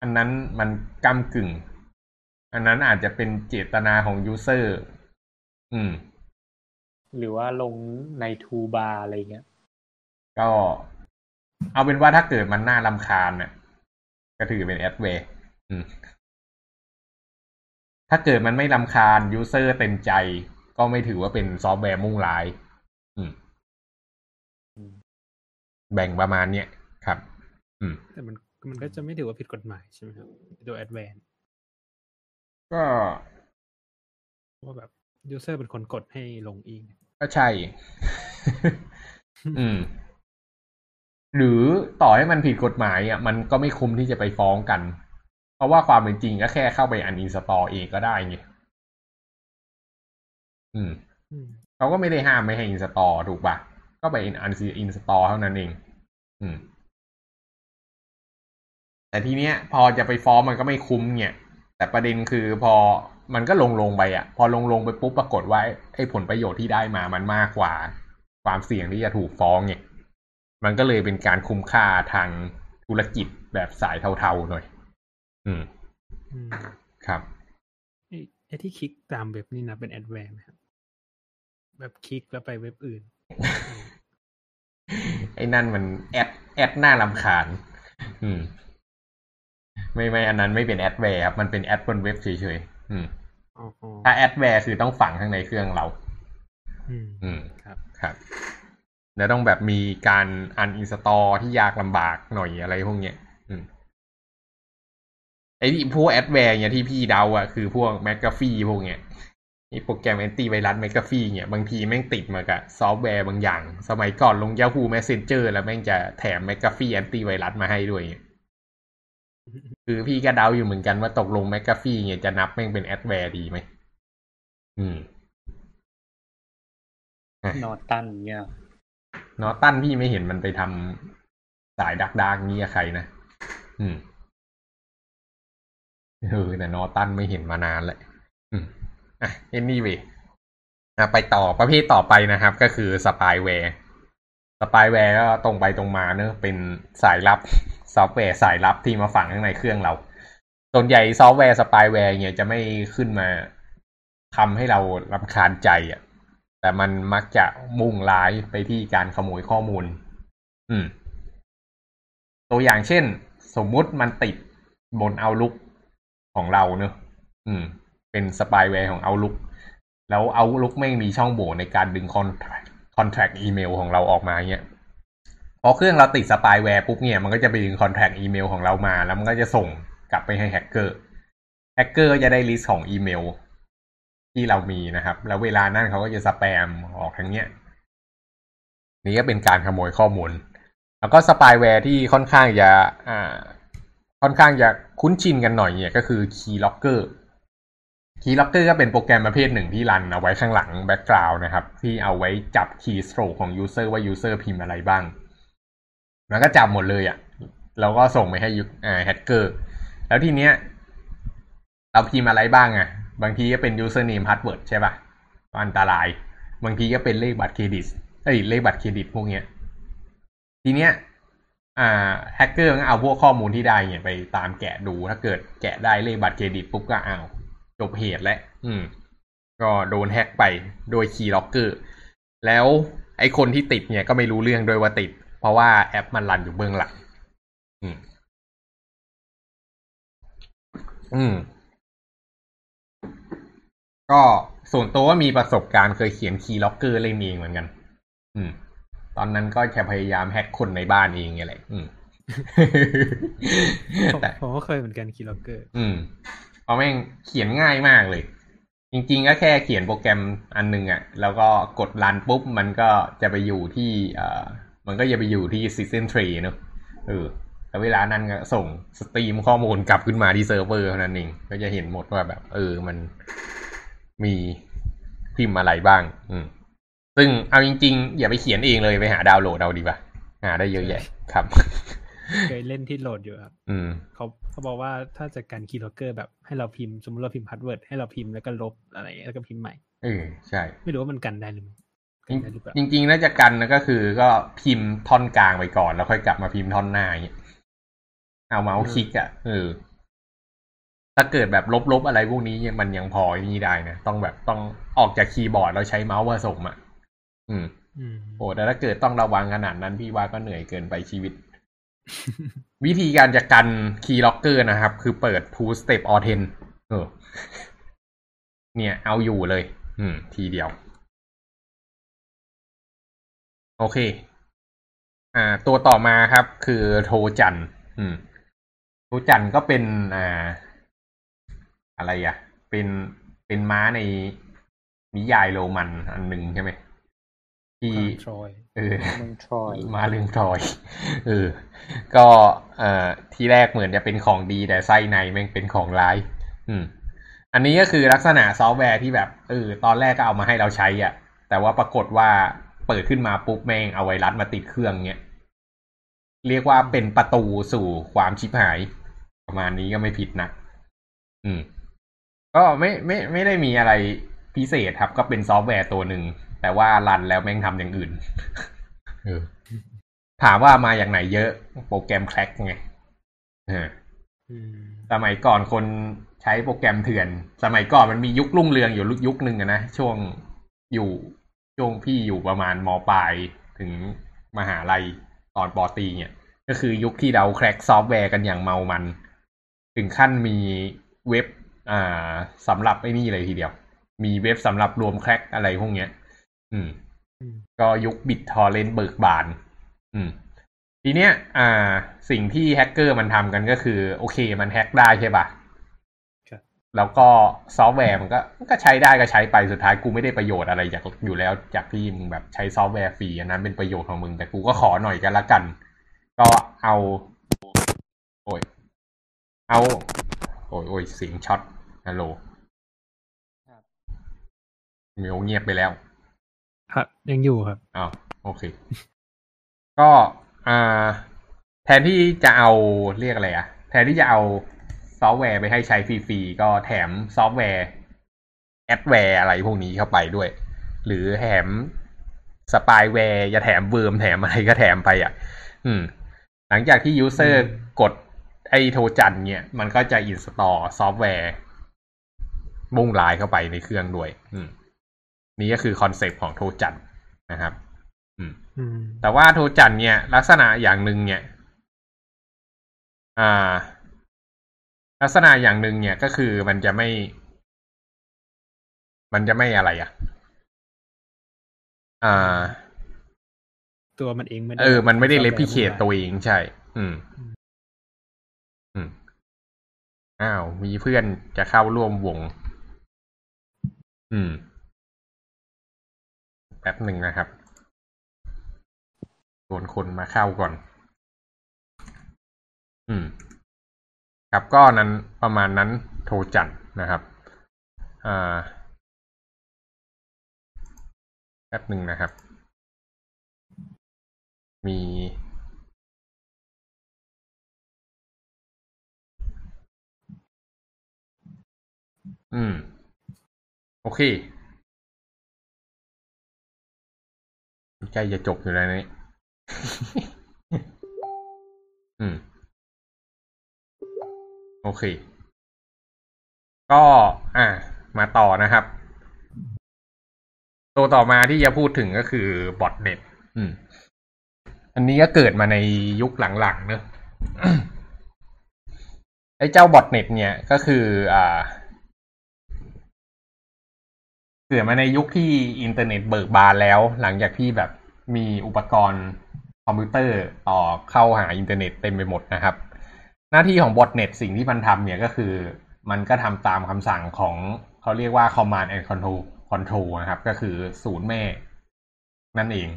A: อันนั้นมันก้ากึ่ง อันนั้นอาจจะเป็นเจตนาของ user อืม
B: หรือว่าลงใน toolbar อะไรเงี้ย
A: ก็ เอาเป็นว่าถ้าเกิดมันน่ารำคาญน่ะก็ถือเป็น adware อืมถ้าเกิดมันไม่รำคาญ user เต็มใจ ก็ไม่ถือว่าเป็นซอฟต์แวร์มุ่งร้ายอืม
B: อืม
A: แบ่งประมาณเนี้ยครับ อืม
C: แต่มันมันก็จะไม่ถือว่าผิดกฎหมายใช่ไหมครับตัว adware
A: ก็
C: ว่าแบบ user เป็นคนกดให้ลงเอง
A: ก็ใช่ อืม หรือต่อให้มันผิดกฎหมายอะมันก็ไม่คุ้มที่จะไปฟ้องกัน เพราะว่าความเป็นจริงก็แค่เข้าไป uninstall เองก็ได้ไงอืมเขาก็ไม่ได้ห้ามไม่ให้ install ถูกปะก็ไป uninstall เท่านั้นเอง อืม แต่ทีเนี้ย พอจะไปฟ้องมันก็ไม่คุ้มเนี่ยแต่ประเด็นคือพอ มันก็ลงลงไปอะ พอลงลงไปปุ๊บปรากฏว่าไอ้ผลประโยชน์ที่ได้มามันมากกว่า ความเสี่ยงที่จะถูกฟ้องเนี่ยมันก็เลยเป็นการคุ้มค่าทางธุรกิจแบบสายเทาๆหน่อย อืม
C: อืม
A: ครับ
C: ไอ้ไอ้ที่คลิกตามเว็บนี่นะเป็น adware ไหมครับแบบคลิกแล้วไปเว็บอื่น
A: ไอ้นั่นมัน ad ad น่ารำคาญ อืม ไม่ไม่อันนั้นไม่เป็น adware ครับ มันเป็น ad บนเว็บเฉยๆอืม
C: อ๋ออ๋อ
A: ถ้า adware คือต้องฝังข้างในเครื่องเรา
C: อืม
A: อืม
C: ครับ
A: ครับ แล้วต้องแบบมีการ uninstall ที่ยากลำบากหน่อยอะไรพวกเนี้ยอืมไอ้ที่พวก adware เนี่ยที่พี่เดาอะคือพวก McAfee พวกเนี้ยนี่โปรแกรม antivirus McAfee เนี่ยบางทีแม่งติดมากับซอฟต์แวร์บางอย่าง สมัยก่อนลง Yahoo Messenger แล้วแม่งจะแถม McAfee antivirus มาให้ด้วยเนี่ย คือพี่ก็เดาอยู่เหมือนกันว่าตกลง McAfee เนี่ยจะนับแม่งเป็น adware ดีไหม อืม
B: Norton เนี่ย
A: Norton พี่ไม่เห็นมันไปทำสายดักดักนี้กับใครนะ อืมเออแต่ Norton ไม่เห็นมานานแหละอืมอะ anyway อะไปต่อประเภทต่อไปนะครับ ก็คือ spyware spyware ก็ตรงไปตรงมาเนอะเป็นสายลับซอฟต์แวร์สายลับที่มาฝังข้างในเครื่องเรา ส่วนใหญ่ซอฟต์แวร์ spyware เนี่ยจะไม่ขึ้นมาทำให้เรารำคาญใจอะ แต่มันมักจะมุ่งร้ายไปที่การขโมยข้อมูล อืม ตัวอย่างเช่น สมมุติมันติดบน Outlook ของเราเนอะอืม เป็น spyware ของ Outlook แล้ว Outlook ไม่มีช่องโหว่ในการดึง con contact อีเมลของเราออกมาเนี่ยพอเครื่องเราติด spyware ปุ๊บเนี่ยมันก็จะไปดึง contact อีเมลของเรามา แล้วมันก็จะส่งกลับไปให้แฮกเกอร์แฮกเกอร์จะได้ list ของอีเมลที่เรามีนะครับ แล้วเวลานั้นเขาก็จะสแปมออกทั้งเนี้ยนี่ก็เป็นการขโมยข้อมูล แล้วก็ spyware ที่ค่อนข้างจะอ่าค่อนข้างจะคุ้นชินกันหน่อยเนี่ยก็คือ Keylogger Keylogger ก็เป็นโปรแกรมประเภทหนึ่งที่ run เอาไว้ข้างหลัง background นะครับ ที่เอาไว้จับ keystroke ของ user ว่า user พิมพ์อะไรบ้างแล้วก็จับหมดเลยอะ่ะ แล้วก็ส่งไปให้ยูแฮกเกอร์ แล้วทีเนี้ยเราพิมพ์อะไรบ้างอะ่ะ บางทีก็เป็น username password ใช่ปะ่ะอันตราย บางทีก็เป็นเลขบัตรเครดิตเอ้ยเลขบัตรเครดิตพวกเนี้ย ทีเนี้ยแฮกเกอร์ก็เอาพวกข้อมูลที่ได้เนี่ยไปตามแกะดูถ้าเกิดแกะได้เลขบัตรเครดิตปุ๊บก็เอา จบเหตุแล้วอืม ก็โดนแฮกไปโดย keylogger แล้วไอ้คนที่ติดเนี่ยก็ไม่รู้เรื่องด้วยว่าติด เพราะว่าแอปมัน run อยู่เบื้องหลัง อืม อืม ก็ส่วนตัวว่ามีประสบการณ์เคยเขียน keylogger เล่นเองเหมือนกัน อืม ตอนนั้นก็แค่พยายามแฮกคนในบ้านเองไงแหละ อืม
C: ผม
A: แต่
C: ผมก็เคยเหมือนกัน keylogger อื
A: มเพ ราะแม่งเขียนง่ายมากเลย จริง ๆ ก็แค่เขียนโปรแกรมอันหนึงอะ แล้วก็กด run ปุ๊บ มันก็จะไปอยู่ที่เอ่อมันก็จะไปอยู่ที่ System Tray เนอะเออแล้วเวลานั้นก็ส่ง stream ข้อมูลกลับขึ้นมาที่เซิร์ฟเวอร์เท่านั้นเอง ก็จะเห็นหมดว่าแบบ เออมันมีพิมพ์อะไรบ้าง อืม ซึ่งเอาจริง ๆ อย่าไปเขียนเองเลยไปหาดาวน์โหลดเอาดีกว่าหาได้เยอะแยะครับ
C: เคยเล่นที่โหลดอยู่ครับ
A: อืม
C: เขาเขาบอกว่าถ้าจัดการ keylogger แบบให้เราพิมพ์สมมติเราพิมพ์ password ให้เราพิมพ์แล้วก็ลบอะไรอย่างเงี้ยแล้วก็พิมพ์ใหม่
A: เออใช่
C: ไม่รู้ว่ามันกันได้หรือไม่กันได้หรือเปล่า
A: จริงๆน่าจะกันนะก็คือก็พิมพ์ท่อนกลางไปก่อน แล้วค่อยกลับมาพิมพ์ท่อนหน้าอย่างเงี้ยเอาเมาส์คลิกอะเออถ้าเกิดแบบลบๆอะไรพวกนี้ยังมันยังพอนี่ได้นะต้องแบบต้องออกจากคีย์บอร์ดแล้วใช้เมาส์ผสมอะอืม
C: อืม
A: โอ้แต่ถ้าเกิดต้องระวังขนาดนั้นพี่ว่าก็เหนื่อยเกินไปชีวิต วิธีการจะกันคีย์ล็อกเกอร์นะครับ คือเปิด two step or ten เออ เนี่ยเอาอยู่เลย อืม ทีเดียว โอเค อ่า ตัวต่อมาครับ คือโทจัน อืม โทจันก็เป็น อ่า อะไรอะ เป็นเป็นม้าในนิยายโรมันอันหนึ่งใช่ไหม ที่
C: ทรอย
A: เออ
B: เมืองทรอย
A: มาเรื่องทรอยเออก็เอ่อที่แรกเหมือนจะเป็นของดีแต่ไส้ในแม่งเป็นของร้าย อืม อันนี้ก็คือลักษณะซอฟต์แวร์ที่แบบเออตอนแรกก็เอามาให้เราใช้อะ แต่ว่าปรากฏว่าเปิดขึ้นมาปุ๊บแม่งเอาไวรัสมาติดเครื่องเนี้ยเรียกว่าเป็นประตูสู่ความชิบหาย ประมาณนี้ก็ไม่ผิดนะ อืม ก็ไม่ไม่ไม่ได้มีอะไรพิเศษครับ ก็เป็นซอฟต์แวร์ตัวหนึ่ง แต่ว่า run แล้วแม่งทำอย่างอื่นเออถามว่ามาอย่างไหนเยอะโปรแกรม crack ไงเออ
C: อืม
A: สมัยก่อนคนใช้โปรแกรมเถื่อน สมัยก่อนมันมียุครุ่งเรืองอยู่ยุคหนึ่งอะนะ ช่วงอยู่ช่วงพี่อยู่ประมาณมปลายถึงมหาลัยตอนปอตรีเนี่ย ก็คือยุคที่เรา crack ซอฟต์แวร์กันอย่างเมามัน ถึงขั้นมีเว็บ อ่าสำหรับไอ้นี่เลยทีเดียว มีเว็บสำหรับรวม crack อะไรพวกเนี้ย อืม
C: อืม
A: ก็ยุค BitTorrent เบิกบาน อืม ทีเนี้ย อ่า สิ่งที่แฮกเกอร์มันทำกันก็คือ โอเค มันแฮกได้ใช่ปะ
C: ครับ
A: แล้วก็ซอฟต์แวร์มันก็ก็ใช้ได้ก็ใช้ไปสุดท้ายกูไม่ได้ประโยชน์อะไรจากอยู่แล้ว จากที่มึงแบบใช้ซอฟต์แวร์ฟรีอันนั้นเป็นประโยชน์ของมึง แต่กูก็ขอหน่อยกันละกัน ก็เอาโอ้ยเอาโอ้ยโอ้ยเสียงช็อตฮัลโหล
B: ครับ
A: เมิวเงียบไปแล้ว
C: ครับ ยังอยู่ครับ
A: อ้าวโอเค ก็อ่าแทนที่จะเอาเรียกอะไรอะแทนที่จะเอาซอฟต์แวร์ไปให้ใช้ฟรีๆ ก็แถมซอฟต์แวร์ adware อะไรพวกนี้เข้าไปด้วย หรือแถมspyware จะแถม worm แถมอะไรก็แถมไปอะ อืม หลังจากที่ user กดไอ้โทจันเนี่ย มันก็จะ install ซอฟต์แวร์มุ่งร้ายเข้าไปในเครื่องด้วย อืม นี่ก็คือ concept ของโทจันนะครับอืม
C: อืม
A: แต่ว่าโทจันเนี่ย ลักษณะอย่างหนึ่งเนี่ย อ่า ลักษณะอย่างหนึ่งเนี่ยก็คือมันจะไม่ มันจะไม่อะไรอะ อ่า
C: ตัวมันเองไม่ได้
A: เออ มันไม่ได้เล
C: ซอฟต์
A: พิ
C: แวร์
A: เคตตัวเองใช่ อืม อืมอ้าว มีเพื่อนจะเข้าร่วมวง อืม แป๊บหนึ่งนะครับชวนคนมาเข้าก่อน อืม ครับก็นั้นประมาณนั้นโทรจันนะครับอ่าแป๊บหนึ่งนะครับ มีอืม โอเค ใกล้จะจบอยู่แล้วนี่อืม โอเค ก็ อะมาต่อนะครับ ตัวต่อมาที่จะพูดถึงก็คือ botnet อืม อันนี้ก็เกิดมาในยุคหลังๆเนอะไอ้เจ้า botnet เนี่ยก็คือ อ่าเกิดมาในยุคที่อินเทอร์เน็ตเบิกบานแล้ว หลังจากที่แบบ มีอุปกรณ์คอมพิวเตอร์ต่อเข้าหาอินเทอร์เน็ตเต็มไปหมดนะครับ หน้าที่ของ botnet สิ่งที่มันทำเนี่ยก็คือ มันก็ทำตามคำสั่งของเขาเรียกว่า command and control control นะครับ ก็คือศูนย์แม่ นั่นเอง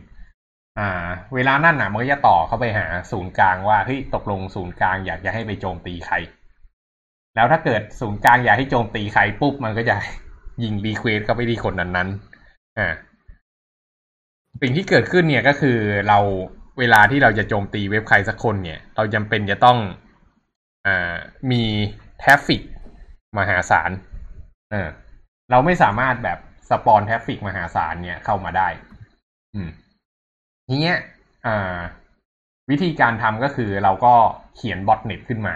A: อ่า เวลานั่นน่ะมันก็จะต่อเข้าไปหาศูนย์กลางว่าเฮ้ยตกลงศูนย์กลางอยากจะให้ไปโจมตีใคร แล้วถ้าเกิดศูนย์กลางอยากให้โจมตีใครปุ๊บมันก็จะยิง request เข้าไปที่คนนั้นๆอ่า สิ่งที่เกิดขึ้นเนี่ยก็คือเราเวลาที่เราจะโจมตีเว็บใครสักคนเนี่ย เราจำเป็นจะต้องอมี traffic มหาศาลเออเราไม่สามารถแบบ spawn traffic มหาศาลเนี่ยเข้ามาได้ อืมทีเนี้ยอ่า วิธีการทำก็คือเราก็เขียน botnet ขึ้นมา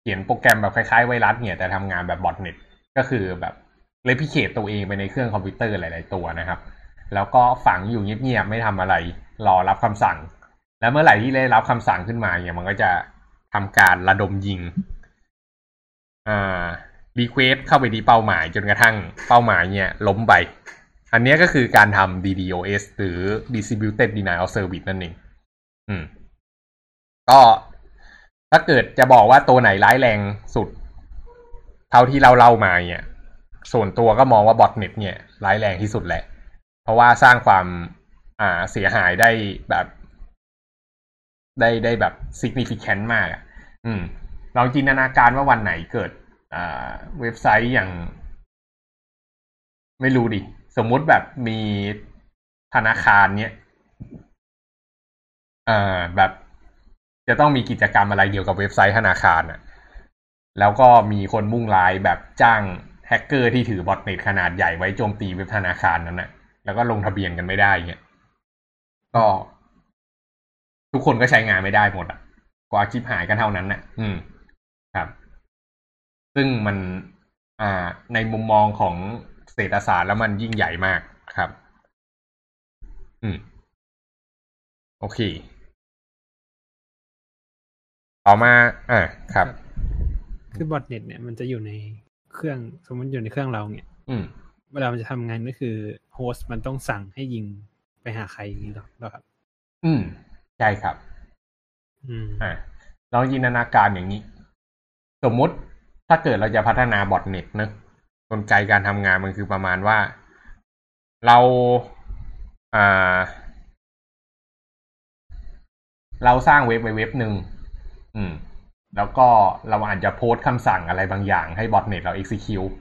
A: เขียนโปรแกรมแบบคล้ายๆไวรัสเนี่ยแต่ทำงานแบบ botnet ก็คือแบบ replicate ตัวเองไปในเครื่องคอมพิวเตอร์หลาย ๆ ตัวนะครับ แล้วก็ฝังอยู่เงียบๆไม่ทำอะไร รอรับคำสั่ง แล้วเมื่อไหร่ที่ได้รับคำสั่งขึ้นมาเนี่ยมันก็จะทำการระดมยิงอ่า request เข้าไปที่เป้าหมายจนกระทั่งเป้าหมายเนี่ยล้มไป อันนี้ก็คือการทำ DDoS หรือ Distributed Denial of Service นั่นเอง อืม ก็ถ้าเกิดจะบอกว่าตัวไหนร้ายแรงสุด เท่าที่เราเล่ามาเนี่ย ส่วนตัวก็มองว่าบอทเน็ตเนี่ย ร้ายแรงที่สุดแหละ ราะว่าสร้างความอ่าเสียหายได้แบบ ได้ได้แบบ significant มากอะ อืมลองจินตนาการว่าวันไหนเกิดอ่าเว็บไซต์อย่าง ไม่รู้ดิ สมมุติแบบมีธนาคารเนี้ยอ่าแบบจะต้องมีกิจกรรมอะไรเกี่ยวกับเว็บไซต์ธนาคารอะ แล้วก็มีคนมุ่งร้ายแบบจ้างแฮกเกอร์ที่ถือบอทเน็ตขนาดใหญ่ไว้โจมตีเว็บธนาคารนั้นน่ะ แล้วก็ลงทะเบียนกันไม่ได้เงี้ยก็ ทุกคนก็ใช้งานไม่ได้หมดอะกว่าชิปหายกันเท่านั้นน่ะ อืม ครับ ซึ่งมัน อ่า ในมุมมองของเศรษฐศาสตร์แล้วมันยิ่งใหญ่มากครับ อืม โอเค ต่อมา อ่า ครับ
C: คือบอทเน็ตเนี่ยมันจะอยู่ในเครื่อง สมมติอยู่ในเครื่องเราเนี่ย
A: อืม
C: เวลามันจะทำงานก็คือ โฮสต์มันต้องสั่งให้ยิงไปหาใครอย่างนี้หรอหรอครับ
A: อืม ใช่ครับ
C: อืม
A: อ่าลองจินตนาการอย่างนี้ สมมุติถ้าเกิดเราจะพัฒนา botnet เนอะกลไกการทำงานมันคือประมาณว่า เราอ่า เราสร้างเว็บไว้เว็บหนึ่งอืม แล้วก็เราอาจจะโพสต์คำสั่งอะไรบางอย่างให้ botnet เรา execute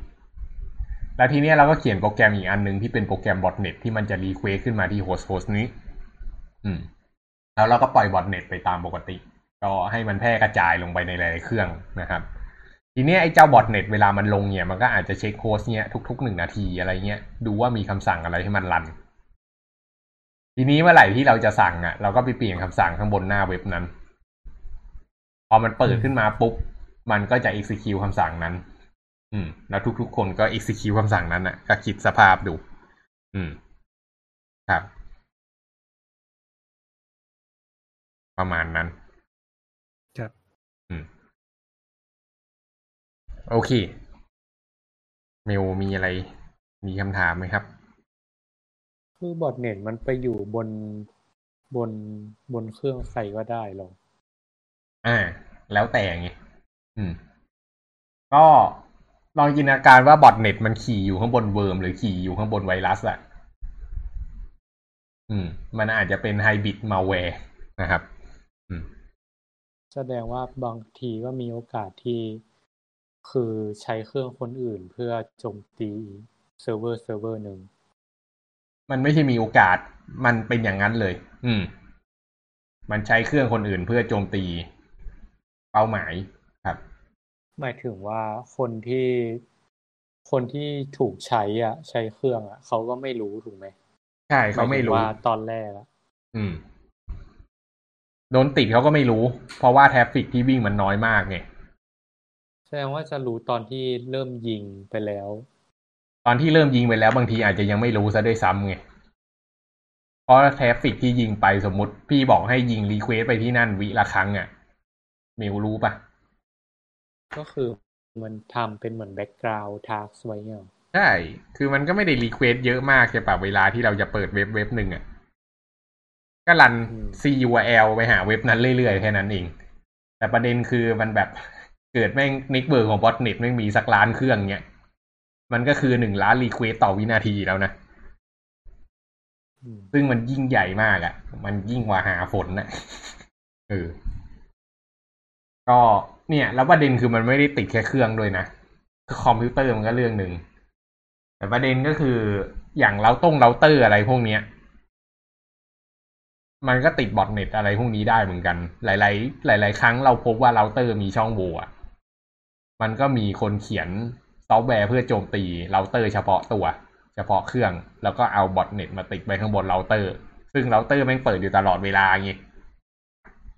A: แล้วทีนี้เราก็เขียนโปรแกรมอีกอันหนึ่งที่เป็นโปรแกรม botnet ที่มันจะ request ขึ้นมาที่ host host นี้ อืม แล้วเราก็ปล่อยบอทเน็ตไปตามปกติ ก็ให้มันแพร่กระจายลงไปในหลาย ๆ เครื่องนะครับ ทีนี้ไอ้เจ้าบอทเน็ตเวลามันลงเนี่ยมันก็อาจจะเช็คโค้ดเนี่ยทุกๆหนึ่งนาทีอะไรเงี้ยดูว่ามีคำสั่งอะไรให้มันรัน ทีนี้เมื่อไหร่ที่เราจะสั่งอะ เราก็ไปเปลี่ยนคำสั่งข้างบนหน้าเว็บนั้น พอมันเปิดขึ้นมาปุ๊บมันก็จะ execute คำสั่งนั้น อืม แล้วทุกๆคนก็ execute คำสั่งนั้นอะ ก็คิดสภาพดู อืม ครับ ประมาณนั้น
C: ครับ
A: อืม โอเค เมลมีอะไร มีคำถามไหมครับ
B: คือบอทเน็ตมันไปอยู่บนบนบนเครื่องใครก็ได้หรอ
A: อ่า แล้วแต่ไง อืม ก็ ลองจินตนาการว่า botnet มันขี่อยู่ข้างบน worm หรือขี่อยู่ข้างบนไวรัสอะอืม มันอาจจะเป็น hybrid malware นะครับ อืม
B: แสดงว่าบางทีก็มีโอกาสที่คือใช้เครื่องคนอื่นเพื่อโจมตีเซิร์ฟเวอร์เซิร์ฟเวอร์หนึ่ง
A: มันไม่ใช่มีโอกาส มันเป็นอย่างนั้นเลย อืม มันใช้เครื่องคนอื่นเพื่อโจมตี เป้าหมายครับ
B: หมายถึงว่าคนที่คนที่ถูกใช้อะ ใช้เครื่องอะเขาก็ไม่รู้ถูกไหม
A: ใช่เขาไม่รู้
B: หมายถึงว่าตอนแรกอะ
A: อืมโดนติดเขาก็ไม่รู้ เพราะว่า traffic ที่วิ่งมันน้อยมากไง
B: แสดงว่าจะรู้ตอนที่เริ่มยิงไปแล้ว
A: ตอนที่เริ่มยิงไปแล้วบางทีอาจจะยังไม่รู้ซะด้วยซ้ำไงเพราะ traffic ที่ยิงไปสมมติพี่บอกให้ยิง request ไปที่นั่นวิละครั้งอะ่ะมิวรู้ปะ
B: ก็คือมันทำเป็นเหมือน background task ไว้เนี่ยหรอ
A: ใช่ คือมันก็ไม่ได้ request เยอะมากใช่ปะเวลาที่เราจะเปิดเว็บเว็บหนึ่งอะ่ะ ก็รัน CURL ไปหาเว็บนั้นเรื่อยๆ แค่นั้นเอง แต่ประเด็นคือมันแบบเกิดแม่ง number ของ botnet แม่งมีสักล้านเครื่องเนี้ยมันก็คือหนึ่งล้าน request ต่อวินาทีแล้วนะ
B: อืม
A: ซึ่งมันยิ่งใหญ่มากอะ่ะ มันยิ่งกว่าห่าฝนนะเออ ก็ เนี่ย แล้วประเด็นคือมันไม่ได้ติดแค่เครื่องด้วยนะคือคอมพิวเตอร์มันก็เรื่องหนึ่งแต่ประเด็นก็คืออย่างเราต้งเราเตอร์อะไรพวกเนี้ย มันก็ติด botnet อะไรพวกนี้ได้เหมือนกัน หลาย ๆ หลาย ๆ ครั้งเราพบว่าเราเตอร์มีช่องโหว่มันก็มีคนเขียนซอฟต์แวร์เพื่อโจมตีเราเตอร์เฉพาะตัว เฉพาะเครื่อง แล้วก็เอา botnet มาติดไปข้างบนเราเตอร์ ซึ่งเราเตอร์แม่งเปิดอยู่ตลอดเวลาไง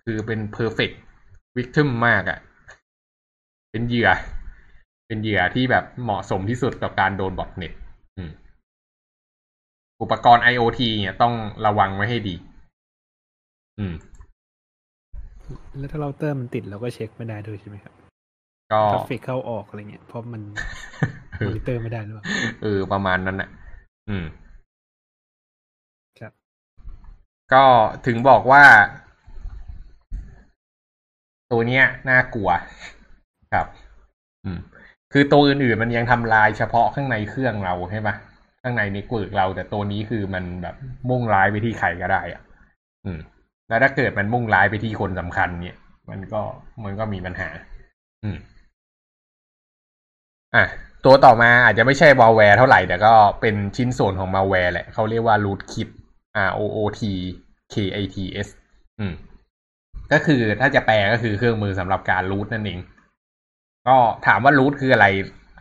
A: คือเป็น perfect victim มากอะ่ะ เป็นเหยื่อ เป็นเหยื่อที่แบบเหมาะสมที่สุดกับการโดน botnet อืมอุปกรณ์ IoT เนี่ยต้องระวังไว้ให้ดี อืม
C: แล้วถ้าเราเตอร์มันติดเราก็เช็คไม่ได้ด้วยใช่ไหมครับ
A: ก็
C: traffic เข้าออกอะไรเงี้ยเพราะมันมอนิเตอร์ไม่ได้หรือเปล่า
A: เออประมาณนั้นน่ะอืม
C: ครับ
A: ก็ถึงบอกว่า ตัวเนี้ยน่ากลัว ครับ อืม คือตัวอื่นๆมันยังทำลายเฉพาะข้างในเครื่องเราใช่ปะข้างในในกวกเรา แต่ตัวนี้คือมันแบบมุ่งร้ายไปที่ใครก็ได้ อะ อืม แล้วถ้าเกิดมันมุ่งร้ายไปที่คนสำคัญ เนี่ย มันก็มันก็มีปัญหา อืม อะตัวต่อมาอาจจะไม่ใช่มาแวร์เท่าไหร่ แต่ก็เป็นชิ้นส่วนของมาแวร์แหละ เขาเรียกว่า root kit R O O T K I T S อืม ก็คือถ้าจะแปลก็คือเครื่องมือสำหรับการรูทนั่นเอง ก็ถามว่ารูทคืออะไร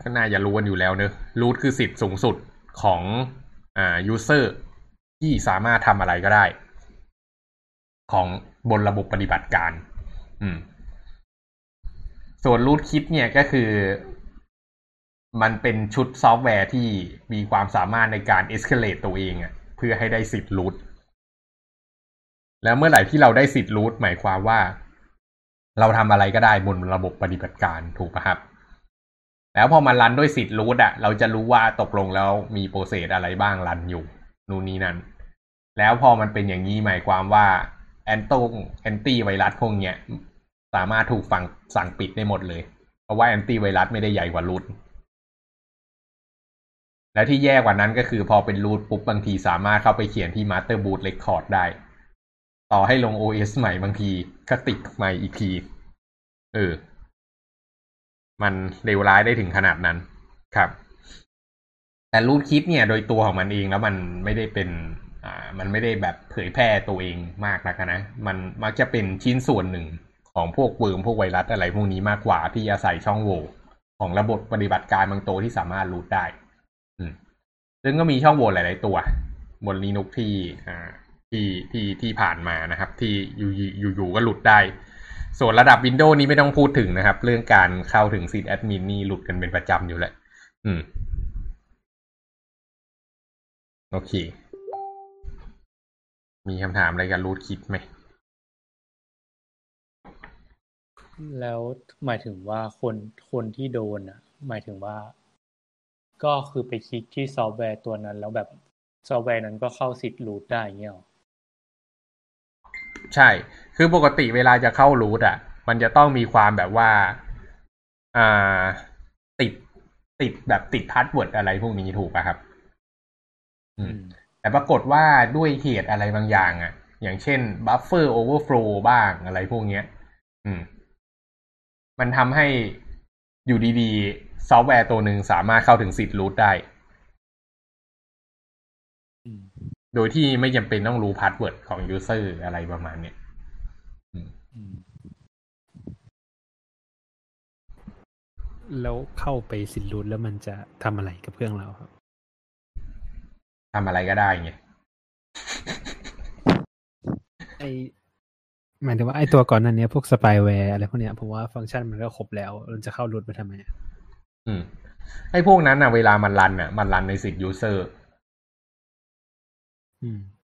A: ก็น่าจะรู้กันอยู่แล้วเนอะรูทคือสิทธิ์สูงสุดของอ่า user ที่สามารถทำอะไรก็ได้ ของบนระบบปฏิบัติการ อืม ส่วน rootkit เนี่ยก็คือ มันเป็นชุดซอฟต์แวร์ที่มีความสามารถในการ escalate ตัวเองอะเพื่อให้ได้สิทธิ์ root แล้วเมื่อไหร่ที่เราได้สิทธิ์ root หมายความว่า เราทำอะไรก็ได้บนระบบปฏิบัติการถูกปะครับ แล้วพอมันรันด้วยสิทธิ์ root อะเราจะรู้ว่าตกลงแล้วมี process อะไรบ้างรันอยู่นู่นนี่นั่น แล้วพอมันเป็นอย่างนี้หมายความว่าแอนตงแอนตี้ไวรัสพวกเนี้ยสามารถถูกฝังสั่งปิดได้หมดเลย เพราะว่าแอนตี้ไวรัสไม่ได้ใหญ่กว่ารูทแล้วที่แย่กว่านั้นก็คือพอเป็นรูทปุ๊บบางทีสามารถเข้าไปเขียนที่ Master Boot Record ได้ ต่อให้ลง OS ใหม่บางทีก็ติดใหม่อีกที เออ มันเลวร้ายได้ถึงขนาดนั้นครับ แต่ rootkit เนี่ย โดยตัวของมันเองแล้วมันไม่ได้เป็น อ่า มันไม่ได้แบบเผยแพร่ตัวเองมากนักนะ มันมักจะเป็นชิ้นส่วนหนึ่งของพวก worm พวกไวรัสอะไรพวกนี้มากกว่าที่อาศัยช่องโหว่ของระบบปฏิบัติการบางตัวที่สามารถ root ได้ อืม ซึ่งก็มีช่องโหว่หลาย ๆ ตัว บน Linux ที่อ่า ที่ที่ที่ผ่านมานะครับ ที่อยู่อยู่อยู่ก็หลุดได้ ส่วนระดับ Windows นี้ไม่ต้องพูดถึงนะครับ เรื่องการเข้าถึงสินนี่หลุดกันเป็นประจำอยู่แหละอืม โอเค มีคำถามอะไรกับ rootkit ไหม
B: แล้วหมายถึงว่าคนคนที่โดนอะ หมายถึงว่า ก็คือไปคลิกที่ซอฟต์แวร์ตัวนั้น แล้วแบบซอฟต์แวร์นั้นก็เข้าสิทธิ์ root ได้เงี้ยหรอ
A: ใช่ คือปกติเวลาจะเข้า root อะ มันจะต้องมีความแบบว่า อ่า ติด ติดแบบติด password อะไรพวกนี้ถูกป่ะครับ อืม แต่ปรากฏว่าด้วยเหตุอะไรบางอย่าง อะ อย่างเช่น buffer overflow บ้างอะไรพวกเนี้ย อืม มันทำให้อยู่ดีๆ ซอฟต์แวร์ตัวหนึ่งสามารถเข้าถึงสิทธิ์ root ได้ โดยที่ไม่จำเป็นต้องรู้ password ของ user อะไรประมาณเนี้ย
B: อืม
C: แล้วเข้าไปสิทธิ์ root แล้วมันจะทำอะไรกับเครื่องเราครับ
A: ทำอะไรก็ได้ไง
C: ไอหมายถึงว่าไอตัวก่อนนั้นเนี้ยพวก spyware อะไรพวกเนี้ยผมว่าฟังก์ชันมันก็ครบแล้วมันจะเข้า root ไปทำไมอะ
A: อืมไอ้พวกนั้นอะ เวลามันรันอะ มันรันในสิทธิ์ user อื
C: ม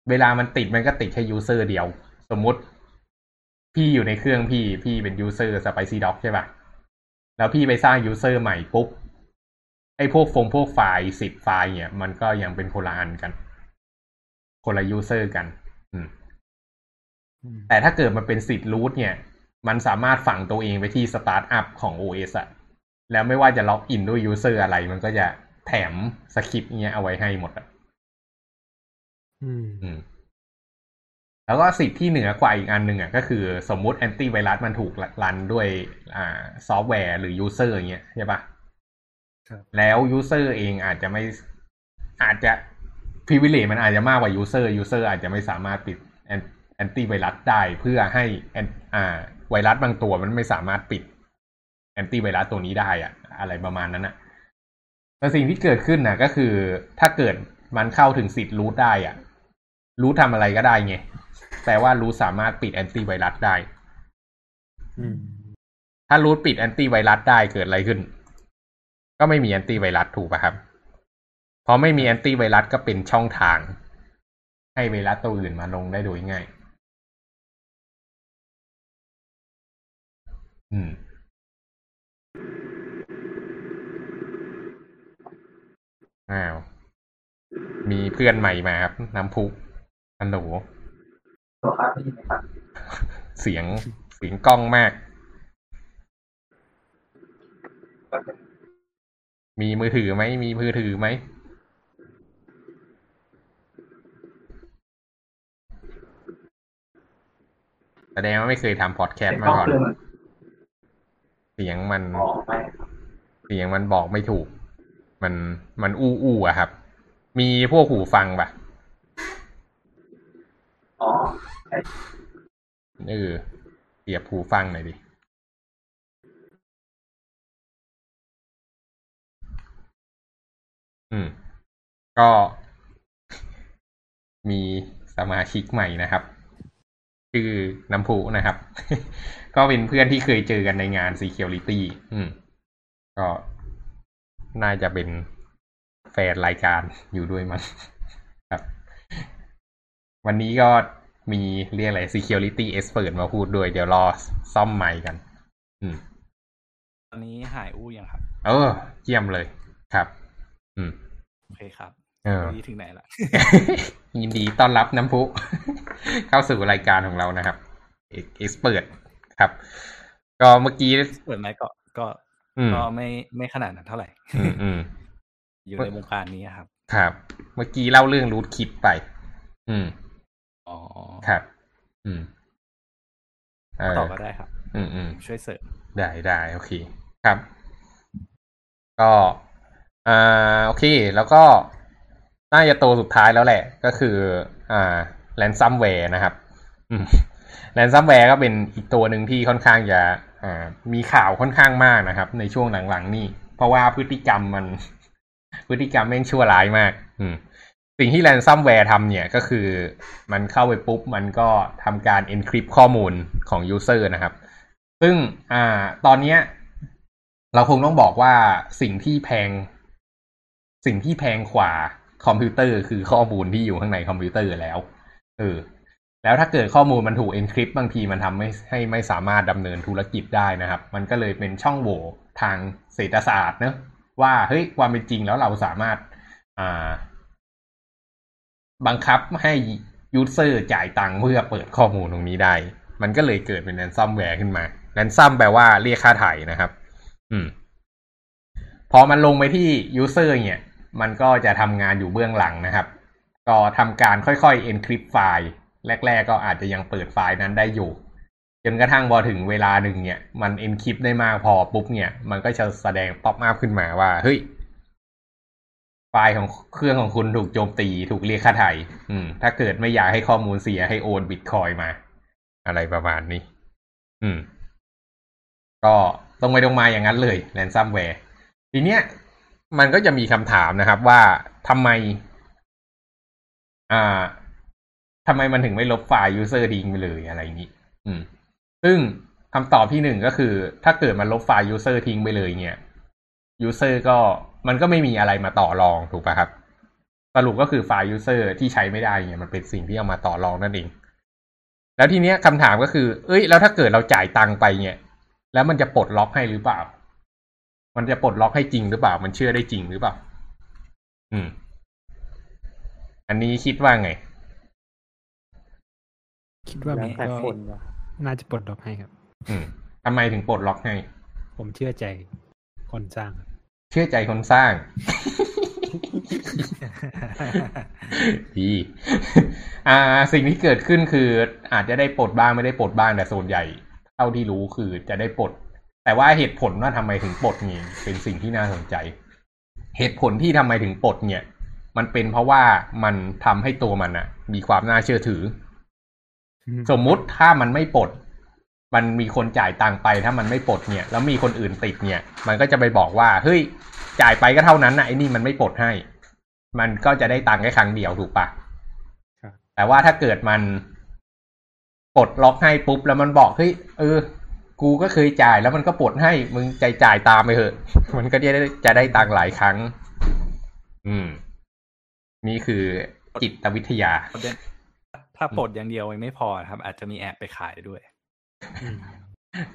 A: เวลามันติดมันก็ติดแค่ user เดียว สมมุติ พี่อยู่ในเครื่องพี่พี่เป็น user Spicydog ใช่ป่ะ แล้วพี่ไปสร้าง user ใหม่ปุ๊บไอ้พวกฟงพวกไฟล์สิบไฟล์เนี่ย มันก็ยังเป็นคนละอันกัน คนละ user กันอืม
C: อืม
A: แต่ถ้าเกิดมันเป็นสิทธิ์ root เนี่ย มันสามารถฝังตัวเองไปที่สตาร์ทอัพของ OS อะแล้วไม่ว่าจะ login ด้วย user อะไร มันก็จะแถมสคริปต์เนี้ยเอาไว้ให้หมดอะ
C: อืม
A: อืมแล้วก็สิทธิ์ที่เหนือกว่าอีกอันหนึ่งอะก็คือสมมุติแอนตี้ไวรัสมันถูกรันด้วยอ่าซอฟต์แวร์หรือ user อย่างเงี้ยใช่ปะ
C: ครับ
A: แล้ว user เองอาจจะไม่อาจจะพ i วิเล e มันอาจจะมากกว่า user user อาจจะไม่สามารถปิดแอนตี้ไวรัสได้เพื่อให้ an- อ่าไวรัสบางตัวมันไม่สามารถปิดแอนตี้ไวรัสตัวนี้ได้อะอะไรประมาณนั้นอะแต่สิ่งที่เกิดขึ้นนะก็คือถ้าเกิดมันเข้าถึงสิทธิ์ root ได้อะ root ทำอะไรก็ได้ไงแปลว่า root สามารถปิดแอนตี้ไวรัสได้
C: อืม
A: ถ้า root ปิดแอนตี้ไวรัสได้เกิดอะไรขึ้น ก็ไม่มีแอนตี้ไวรัสถูกป่ะครับพอไม่มีแอนตี้ไวรัสก็เป็นช่องทาง ให้ไวรัสตัวอื่นมาลงได้โดยง่าย อืมอ้าว มีเพื่อนใหม่มาครับ น้ำพุ อันหนู
D: ตัวครับได้ยินไหมครับ
A: เสียงเสียงกล้องมาก มีมือถือไหม มีมือถือไหม แสดงว่าไม่เคยทำพอดแคส
D: เป็น
A: ต์มาก
D: ล้อง
A: ก่อน
D: เครื่องเหมือน
A: เสียงมัน
D: อ๋อไม่
A: เสียงมันบอกไม่ถูก มันมันอู้อู้อะครับ มีพวกหูฟังปะ
D: อ๋อใช่
A: เออเสียบหูฟังหน่อยดิอืม ก็มีสมาชิกใหม่นะครับคือน้ำพุนะครับ ก็เป็นเพื่อนที่เคยเจอกันในงาน Security อืม ก็น่าจะเป็นแฟนรายการอยู่ด้วยมั้ง วันนี้ก็มีเรียกอะไร security expert มาพูดด้วย เดี๋ยวรอซ่อมไมค์กัน อืม
E: ตอนนี้หายอู้ยังครับ
A: เออ เยี่ยมเลยครับ อืม
E: โอเคครับ
A: เออ
E: วันนี้ถึงไหนละ
A: ยินดีต้อนรับน้ำพุ เข้าสู่รายการของเรานะครับเอ็กซ์เปิดครับ ก็เมื่อกี้
E: เปิดไหมก็ก็
A: อืม
E: ก็ไม่ไม่ขนาดนั้นเท่าไหร่
A: อืมอืม
E: อยู่ในวงการนี้ครับ
A: ครับ เมื่อกี้เล่าเรื่องรูทคิดไป อืม
E: อ๋อ
A: ครับ อืมเออ
E: ต่อก็ได้ครับ
A: อืมอืม
E: ช่วยเสริม
A: ได้ได้โอเค ครับ ก็อ่าโอเค แล้วก็น่าจะตัวสุดท้ายแล้วแหละ ก็คือ อ่าแ a นซัมแวร์นะครับแ a นซัมแวร์ก็เป็นอีกตัวหนึ่งที่ค่อนข้างจะอ่ามีข่าวค่อนข้างมากนะครับ ในช่วงหลังๆนี่ เพราะว่าพฤติกรรมมัน พฤติกรรมแม่งชั่วร้ายมาก อืม สิ่งที่แ a นซัมแวร์ทำเนี่ยก็คือมันเข้าไปปุ๊บ มันก็ทำการ encrypt ข้อมูลของ user นะครับ ซึ่งอ่าตอนเนี้ยเราคงต้องบอกว่าสิ่งที่แพง สิ่งที่แพงกว่าคอมพิวเตอร์คือข้อมูลที่อยู่ข้างในคอมพิวเตอร์แล้วเออแล้วถ้าเกิดข้อมูลมันถูก encrypt บางทีมันทำให้ให้ไม่สามารถดำเนินธุรกิจได้นะครับ มันก็เลยเป็นช่องโหว่ทางเศรษฐศาสตร์เนอะว่าเฮ้ยความเป็นจริงแล้วเราสามารถอ่า บังคับให้ user จ่ายตังค์เพื่อเปิดข้อมูลตรงนี้ได้ มันก็เลยเกิดเป็นแ a นซัมแวร์ขึ้นมาแ a นซัมแปลว่าเรียกค่าไถ่นะครับ อืม พอมันลงไปที่ user เนี่ย มันก็จะทำงานอยู่เบื้องหลังนะครับ ก็ทำการค่อยๆ encrypt ไฟล์ แรก ๆ ก็อาจจะยังเปิดไฟล์นั้นได้อยู่ จนกระทั่งพอถึงเวลาหนึ่งเนี่ย มัน encrypt ได้มากพอปุ๊บเนี่ย มันก็จะแสดง pop-up ขึ้นมาว่า เฮ้ย ไฟล์ของเครื่องของคุณถูกโจมตีถูกเรียกค่าไถ่ถ้าเกิดไม่อยากให้ข้อมูลเสียให้โอนบิตคอยน์มา อะไรประมาณนี้ อืม ก็ตรงไปตรงมาอย่างนั้นเลยแ a นซัมแวร์ทีเนี้ย มันก็จะมีคำถามนะครับว่าทำไม อ่าทำไมมันถึงไม่ลบไฟล์ user ทิ้งไปเลยอะไรอย่างนี้ อืม ซึ่งคำตอบที่หนึ่งก็คือ ถ้าเกิดมันลบไฟล์ user ทิ้งไปเลยเนี่ย user ก็มันก็ไม่มีอะไรมาต่อรองถูกป่ะครับ สรุปก็คือไฟล์ user ที่ใช้ไม่ได้เนี่ยมันเป็นสิ่งที่เอามาต่อรองนั่นเอง แล้วทีเนี้ยคำถามก็คือ เอ้ย แล้วถ้าเกิดเราจ่ายตังค์ไปเนี่ยแล้วมันจะปลดล็อกให้หรือเปล่า มันจะปลดล็อกให้จริงหรือเปล่า มันเชื่อได้จริงหรือเปล่า อืม อันนี้คิดว่าไง
C: คิดว่า
B: แล้
C: มั
B: วนแต่
C: ก็
B: คนว่ะ
C: น่าจะปลดล็อกให้ครับ
A: อืมทำไมถึงปลดล็อกให้
C: ผมเชื่อใจคนสร้างครับ
A: ชื่อใจคนสร้าง ดีอ่า สิ่งที่เกิดขึ้นคืออาจจะได้ปลดบ้างไม่ได้ปลดบ้างแต่ส่วนใหญ่ เท่าที่รู้คือจะได้ปลด แต่ว่าเหตุผลว่าทำไมถึงปลดเนี่ยเป็นสิ่งที่น่าสนใจ เหตุผลที่ทำไมถึงปลดเนี่ย มันเป็นเพราะว่ามันทำให้ตัวมันอะมีความน่าเชื่อถือ สมมุติถ้ามันไม่ปลด มันมีคนจ่ายตังค์ไปถ้ามันไม่ปลดเนี่ย แล้วมีคนอื่นติดเนี่ย มันก็จะไปบอกว่าเฮ้ยจ่ายไปก็เท่านั้นนะไอ้นี่มันไม่ปลดให้ มันก็จะได้ตังค์แค่ครั้งเดียวถูกปะ
C: ครับ
A: แต่ว่าถ้าเกิดมันปลดล็อกให้ปุ๊บแล้วมันบอกเฮ้ยเออ กูก็เคยจ่ายแล้วมันก็ปลดให้มึงใจจ่ายตามไปเถอะ มันก็จะได้จะได้ตังค์หลายครั้ง อืม นี่คือจิตวิทยา
E: ประเด็นถ้าปลดอย่างเดียวยังไม่พอครับ อาจจะมีแอบไปขายด้วย
C: อืม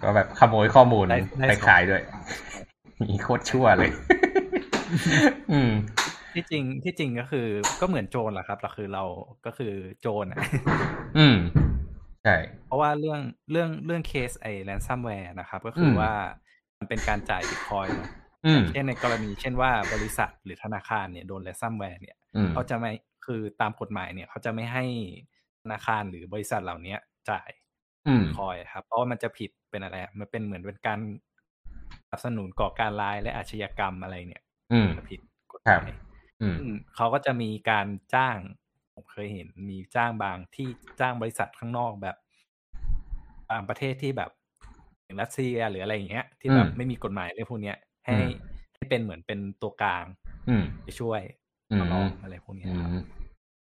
A: ก็แบบขโมยข้อมูล
E: ได้ได้
A: ไป
E: สอง
A: ขายด้วยมีโคตรชั่วเลย อืม
E: ที่จริงที่จริงก็คือ ก็เหมือนโจรแหละครับแต่คือเราก็คือโจรอะ
A: อืมใช่
E: เพราะว่าเรื่องเรื่องเรื่องเคสไอ้ ransomware นะครับ ก็คืออ
A: ม
E: ว่ามันเป็นการจ่ายบิตคอยน์เนอะ
A: อืม
E: เช่นในกรณีเช่นว่าบริษัทหรือธนาคารเนี่ยโดน ransomware เนี่ย
A: อืม
E: เขาจะไม่คือตามกฎหมายเนี่ย เขาจะไม่ให้ธนาคารหรือบริษัทเหล่าเนี้ยจ่าย
A: อืม
E: coin ครับ เพราะว่ามันจะผิดเป็นอะไรอะมันเป็นเหมือนเป็นการสนับสนุนก่อการร้ายและอาชญากรรมอะไรเนี่ย
A: อืม
E: จะผิดกฎห
A: ครับอืม
E: อืมเขาก็จะมีการจ้าง ผมเคยเห็นมีจ้างบางที่จ้างบริษัทข้างนอกแบบ บางประเทศที่แบบอย่างรัสเซียหรืออะไรอย่างเงี้ย ที่แบบ
A: อืม
E: ไม่มีกฎหมายเรื่องพวกเนี้ยให้
A: อืม
E: ให้เป็นเหมือนเป็นตัวกลาง
A: อืม
E: ไปช่วย
A: อืม
E: ต่อรองอะไรพวกเนี้ย
A: อื
E: ครับ
A: ม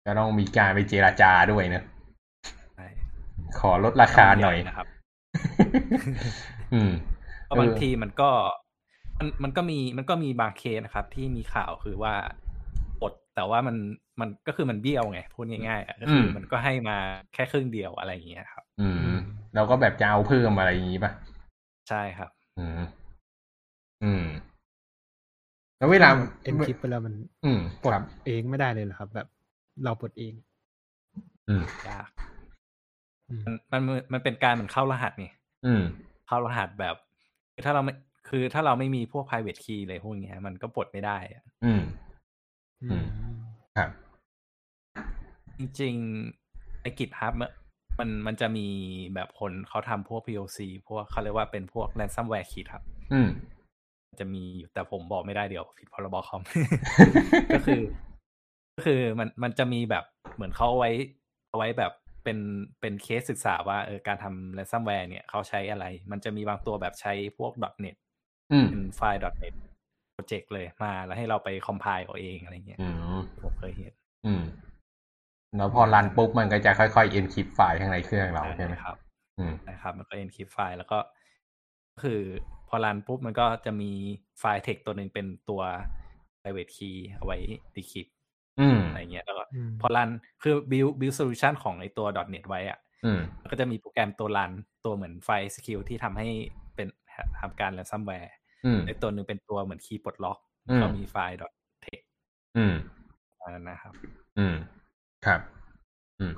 A: ก็ต้องมีการไปเจราจาด้วยนะ
E: ใช่
A: ขอลดราคาหน่อย
E: นะครับ
A: อืม
E: เพราะบางทีมันก็ มันมันก็มีมันก็มีบางเคสนะครับ ที่มีข่าวคือว่าปลดแต่ว่ามันมันก็คือมันเบี้ยวไงพูดง่ายๆอะก็คืออ
A: ม
E: มันก็ให้มาแค่ครึ่งเดียวอะไรอย่างเงี้ยครับ
A: อืมเราก็แบบจะเอาเพิ่มอะไรอย่างนี้ป่ะ
E: ใช่ครับ
A: อืม อืม แล้วเวลา
C: เอ็นคลิปไปแล้วมัน
A: อืม
C: ปลด
A: ครับ
C: เองไม่ได้เลยเหรอครับ แบบเราปลดเอง
A: อืม
E: ยาก
C: อื ม
E: มันมันมันเป็นการเหมือนเข้ารหัสนี่
A: อืม
E: เข้ารหัสแบบคือถ้าเราไม่คือถ้าเราไม่มีพวก private key อะไรพวกเนี้ยมันก็ปลดไม่ได้อะ
A: อืม
C: อืม
A: ครับ
E: จริงๆในกิจฮับมันมันจะมีแบบคนเขาทำพวก POC พวกเขาเรียกว่าเป็นพวก ransomware kit ครับ
A: อืม
E: จะมีอยู่แต่ผมบอกไม่ได้เดี๋ยวผิดพรบคอม ก็คือ ก็คือมันมันจะมีแบบเหมือนเขาเอาไว้เอาไว้แบบ เป็นเป็นเคสศึกษาว่าเออการทำ ransomware เนี่ยเขาใช้อะไร มันจะมีบางตัวแบบใช้พวก .net
A: อืม
E: เป็นไฟล์ .net โปรเจกต์เลยมาแล้วให้เราไปคอมไพล์เอาเองอะไรเงี้ย
A: อืม
E: ผมเคยเห็น
A: อืมแล้วพอรันปุ๊บมันก็จะค่อยๆ encrypt ไฟล์ข้างในเครื่องเราใช่ไหม
E: ครับ
A: อืม
E: นะครับ มันก็ encrypt ไฟล์แล้วก็ คือพอรันปุ๊บมันก็จะมีไฟล์ text ตัวหนึ่งเป็นตัว private key เอาไว้ decrypt
A: อืม
E: อะไรเงี้ยแล้วก็
C: อืม
E: พอรันคือ build build solution ของไอตัว .net ไว้อะ
A: อืม
E: มันก็จะมีโปรแกรมตัวรันตัวเหมือนไฟล์ SQL ที่ทำให้เป็นทำการ ransomware
A: อืม
E: ไอตัวหนึ่งเป็นตัวเหมือนคีย์ปลดล็อก
A: อืม
E: ก็มีไฟล์ .text
A: อืม
E: อันนั้นนะครับ
A: อืม ครับ อืม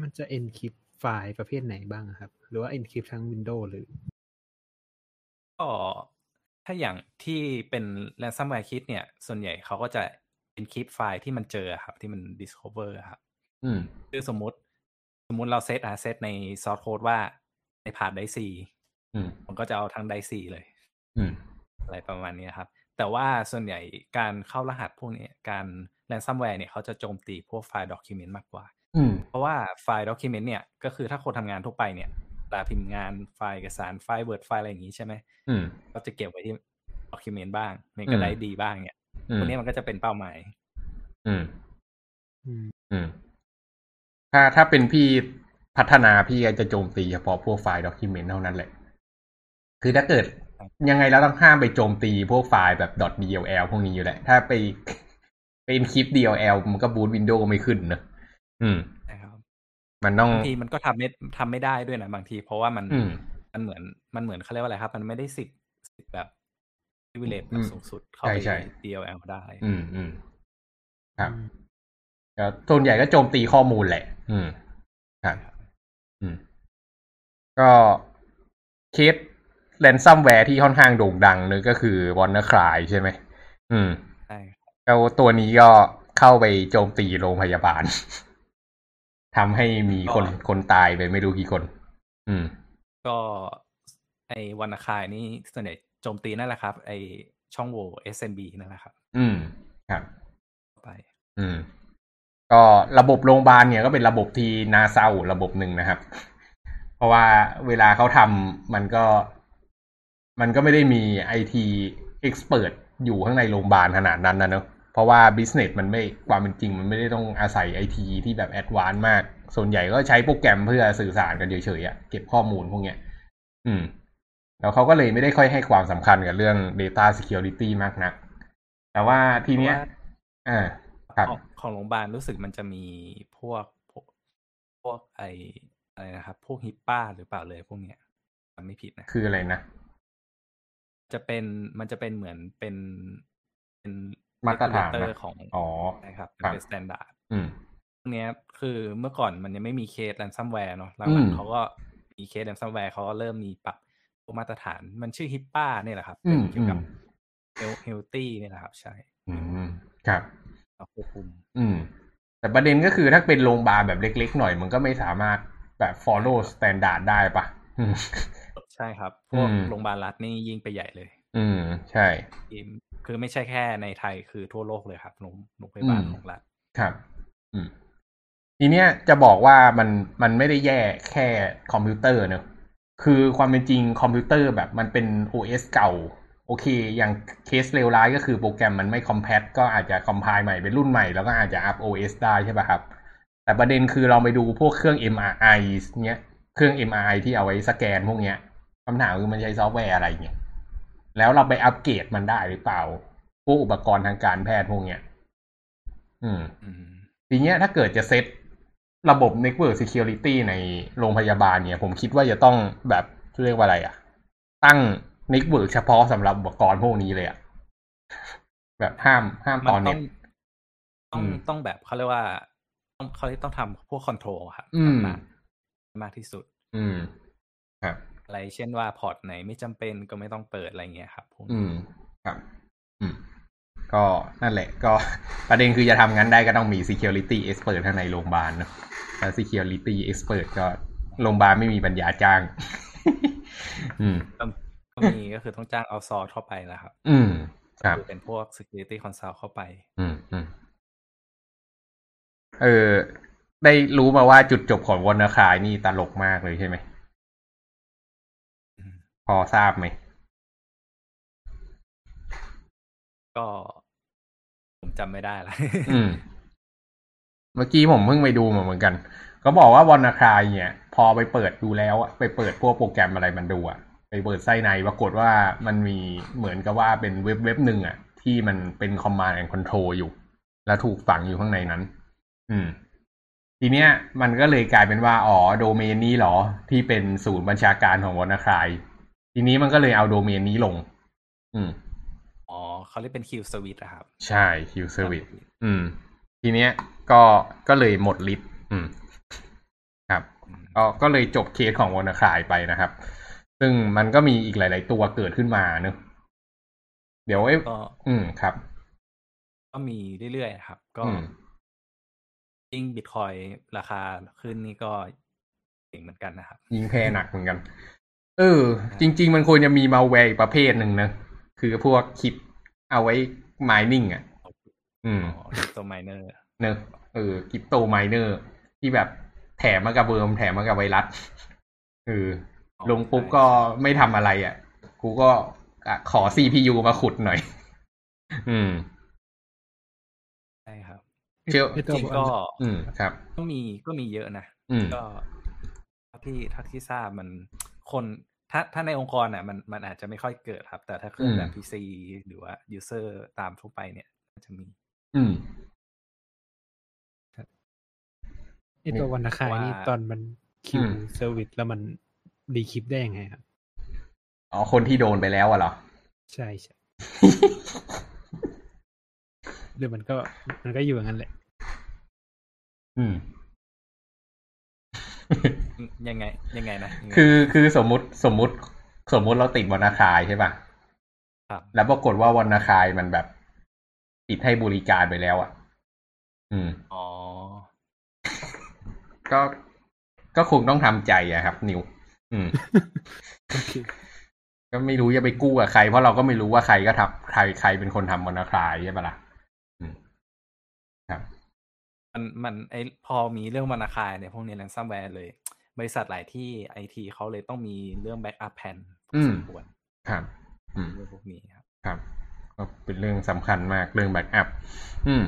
C: มันจะ encrypt ไฟล์ประเภทไหนบ้างอะครับ หรือว่า encrypt ทั้ง Windows หรือ
E: ก็ถ้าอย่างที่เป็น ransomware kit เนี่ย ส่วนใหญ่เขาก็จะ encrypt ไฟล์ที่มันเจอครับ ที่มัน discover ครับ
A: อืม
E: คือสมมุติ สมมุติเราเซตอะเซตใน source code ว่าใน path drive C
A: อืม
E: มันก็จะเอาทั้งไดซีเลย
A: อืม
E: อะไรประมาณนี้ครับ แต่ว่าส่วนใหญ่การเข้ารหัสพวกนี้การ ransomware เนี่ยเขาจะโจมตีพวกไฟล์ document มากกว่า
A: อืม
E: เพราะว่าไฟล์ document เนี่ย ก็คือถ้าคนทำงานทั่วไปเนี่ยเวลาพิมพ์งานไฟล์เอกสารไฟล์ Word ไฟล์อะไรอย่างนี้ใช่ไหม
A: อืม
E: ก็จะเก็บไว้ที่ document บ้างมันก็
A: อืม
E: ได้ดีบ้างเนี่ย
A: อื
E: พ
A: ม
E: วกนี้มันก็จะเป็นเป้าหมาย
A: อืม
C: อืม
A: อืมถ้าถ้าเป็นพี่พัฒนาพี่ก็จะโจมตีเฉพาะพวกไฟล์ด็อกิเมนต์เท่านั้นแหละ คือถ้าเกิดยังไงเราต้องห้ามไปโจมตีพวกไฟล์แบบ .dll พวกนี้อยู่แหละ ถ้าไปเป็นคลิป DLL มันก็บูตวินโดว์ไม่ขึ้นเนอะอืม
E: นะครับ
A: มันต้อง
E: บางทีมันก็ทำไม่ทำไม่ได้ด้วยนะบางที เพราะว่ามัน
A: อืม
E: มันเหมือนมันเหมือนเขาเรียกว่าอะไรครับ มันไม่ได้สิทธิ์สิทธิ์แบบ privilege
A: อื
E: แบบสูงสุดเข้าไป
A: ใช่ใช่
E: DLL ได้
A: อืมอืมครับ
C: อืม
A: แต่ส่วนใหญ่ก็โจมตีข้อมูลแหละ อืมครับอืม ก็เคส ransomware ที่ค่อนข้างโด่งดังเนอะก็คือ WannaCry ใช่ไหม อืม
E: ใช่ครับ
A: แล้วตัวนี้ก็เข้าไปโจมตีโรงพยาบาลทำให้มีคนคนตายไปไม่รู้กี่คน อืม
E: ก็ไอ้ WannaCry นี่ส่วนใหญ่ โจมตีนั่นแหละครับ ไอ้ช่องโหว่ SMB นั่นแหละครับ
A: อืมครับ
E: ไป
A: อืม ก็ระบบโรงพยาบาลเนี่ยก็เป็นระบบที่น่าเศร้าระบบหนึ่งนะครับ เพราะว่าเวลาเขาทำมันก็ มันก็ไม่ได้มีไอที expert อยู่ข้างในโรงพยาบาลขนาดนั้นนะเนอะเพราะว่า business มันไม่ความเป็นจริง มันไม่ได้ต้องอาศัยไอทีที่แบบ advance มาก ส่วนใหญ่ก็ใช้โปรแกรมเพื่อสื่อสารกันเฉยๆอะเก็บข้อมูลพวกเนี้ย อืม แล้วเขาก็เลยไม่ได้ค่อยให้ความสำคัญกับเรื่อง Data Security มากนัก แต่ว่าทีเนี้ยอ่าครับ
E: ของของโรงพยาบาลรู้สึกมันจะมีพวกพวกพวกไออะไรนะครับ พวกฮิปป้าหรือเปล่าเลยพวกเนี้ยจำไม่ผิดนะ
A: คืออะไรนะ
E: จะเป็นมันจะเป็นเหมือนเป็นเป็น
A: มาตรฐานนะ
E: regulator ของ
A: อ๋อ
E: นะครับ
A: ครับ
E: เป็น standard
A: อืม
E: พวกเนี้ยคือเมื่อก่อนมันยังไม่มีเคสแ a นซัมแวร์เนาะห
A: อื
E: ลั
A: ม
E: งๆเขาก็มีเคสแ a นซัมแวร์เขาก็เริ่มมีปรับพวก มาตรฐาน มันชื่อ HIPAA เนี่ยแหละครับ
A: อื
E: เป็นเกี่ยวกับ
A: อืม
E: health เนี่ยนะครับ ใช่
A: อืมครับ
E: เอาควบคุม
A: อืม แต่ประเด็นก็คือถ้าเป็นโรงพยาบาลแบบเล็กๆหน่อยมันก็ไม่สามารถแบบ follow standard ได้ปะอืม
E: ใช่ครับ พวก
A: อืม
E: โรงพยาบาลรัฐนี่ยิ่งไปใหญ่เลย
A: อืม ใช่
E: คือไม่ใช่แค่ในไทยคือทั่วโลกเลยครับโรงโรงพยาบาล
A: อืม
E: ของรัฐ
A: ครับ อืมทีเนี้ยจะบอกว่ามันมันไม่ได้แย่แค่คอมพิวเตอร์เนอะ คือความเป็นจริงคอมพิวเตอร์แบบมันเป็น OS เก่า โอเค อย่างเคสเลวร้ายก็คือโปรแกรมมันไม่ compat ก็อาจจะ compile ใหม่เป็นรุ่นใหม่แล้วก็อาจจะอัพ OS ได้ใช่ป่ะครับ แต่ประเด็นคือเราไปดูพวกเครื่อง MRI เนี้ยเครื่อง MRI ที่เอาไว้สแกนพวกเนี้ยคำถามคือมันใช้ซอฟต์แวร์อะไรเงี้ยแล้วเราไปอัปเกรดมันได้หรือเปล่า พวกอุปกรณ์ทางการแพทย์พวกเนี้ย อืม
E: อืม
A: ทีเนี้ยถ้าเกิดจะเซต ระบบ Network Security ในโรงพยาบาลเนี่ย ผมคิดว่าจะต้องแบบเรียกว่าอะไรอะตั้ง Network เฉพาะสำหรับอุปกรณ์พวกนี้เลยอะแบบห้ามห้าม
E: มัน
A: ตอน
E: ต้
A: เน็
E: อ
A: ต
E: งต้อง
A: อืม
E: ต้องแบบเขาเรียกว่าต้องเขาเรียกต้องทำพวกคอนโทรลครับ
A: อืม
E: มากมากที่สุด
A: อืมครับ
E: อะไรเช่นว่าพอร์ตไหนไม่จำเป็นก็ไม่ต้องเปิดอะไรเงี้ยครับพวก
A: อื
E: นี้
A: มครับ อืมก็นั่นแหละ ก็ประเด็นคือจะทำงั้นได้ก็ต้องมี security expert ข้างในโรงพยาบาลเนอะแล้ว security expert ก็โรงพยาบาลไม่มีปัญญาจ้าง อืม
E: ก็ก็มีก็คือต้องจ้างเอาซอร์เข้าไปแล้วครับ
A: อืมครับ
E: คือเป็นพวก security consult เข้าไป
A: อืมอืมเออ ได้รู้มาว่าจุดจบของวอร์นคายนี่ตลกมากเลยใช่ไหม
E: อืม
A: พอทราบไหม
E: ก็ ผมจำไม่ได้ละ
A: อืม เมื่อกี้ผมเพิ่งไปดูมาเหมือนกัน ก็บอกว่าวอร์นคายเนี่ย พอไปเปิดดูแล้วอะไปเปิดพวกโปรแกรมอะไรมันดูอะไปเปิดไส้ในปรากฏว่ามันมีเหมือนกับว่าเป็นเว็บเว็บหนึ่งอะที่มันเป็น command and control อยู่ แล้วถูกฝังอยู่ข้างในนั้น อืม ทีเนี้ย มันก็เลยกลายเป็นว่า อ๋อ โดเมนนี้เหรอ ที่เป็นศูนย์บัญชาการของวอร์นคายทีนี้มันก็เลยเอาโดเมนนี้ลง อืม
E: อ๋อเขาเรียกเป็น Q Service อะครับ
A: ใช่ Q Service อืม ทีเนี้ย ก็ก็เลยหมดฤทธิ์อืมครับ
E: อืม
A: ก็ก็เลยจบเคสของวอนาคายไปนะครับ ซึ่งมันก็มีอีกหลาย ๆ ตัวเกิดขึ้นมาเนอะเดี๋ยวไอ้
E: ก็
A: อืมครับ
E: ก็มีเรื่อยๆครับ ก็
A: อืม
E: ยิ่งบิตคอยน์ราคาขึ้นนี่ก็เก่งเหมือนกันนะครับ
A: ยิงแพ้หนักเหมือนกัน เออ จริง ๆ มันควรจะมีมาแวร์อีกประเภทหนึ่งนะ คือพวกคิดเอาไว้ mining อะ อืม
E: อ๋ตัว miner เนอะ
A: เออ crypto miner ที่แบบแถมมากับเวิร์มแถมมากับไวรัสเออลงปุ๊บก็ไม่ทำอะไรอะ กูก็อะขอ CPU มาขุดหน่อย อืม
E: ใช่ครับ
A: เชื่อ
C: ไอ้
E: จ
C: ตัว
E: ริงๆก็
A: อืมครับ
E: ก็มีก็มีเยอะนะ
A: อืม
E: ก็เท่าที่เท่าที่ทราบมันคนถ้าถ้าในองค์กรอะมันมันอาจจะไม่ค่อยเกิดครับ แต่ถ้าเครื่องแบบ PC หรือว่า user ตามทั่วไปเนี่ยจะมี
A: อืม
C: ไอตัว WannaCry นี่
E: ว่า
C: ตอนมันคิว
A: อืม
C: service แล้วมัน decrypt ได้ยังไงครับ
A: อ๋อ คนที่โดนไปแล้วอะเหรอ
C: ใช่ใช่หรือมันก็มันก็อยู่อย่างนั้นแหละ
A: อืม
E: ยังไง ยังไงนะยังไง
A: คือคือสมมุติสมมุติ สมมุติเราติดวรรณคายใช่ป่ะ
E: ครับ
A: แล้วปรากฏว่าวรรณคายมันแบบ ปิดให้บริการไปแล้วอะ อืม
E: อ๋อ
A: ก็ก็คงต้องทำใจอะครับ นิว อืม
C: โอเค
A: ก็ไม่รู้จะไปกู้กับใคร เพราะเราก็ไม่รู้ว่าใครก็ทำใครใครเป็นคนทำวรรณคายใช่ปะล่ะอืมครับ
E: มันมันไอพอมีเรื่องวรรณคายเนี่ยพวกนี้ ransomware เลย บริษัทหลายที่ไอทีเขาเลยต้องมีเรื่อง backup planพอ
A: อืม
E: สมควร
A: ครับอืม
E: เรื่องพวกนี้ครับ
A: ครับ ก็เป็นเรื่องสำคัญมากเรื่อง backup อืม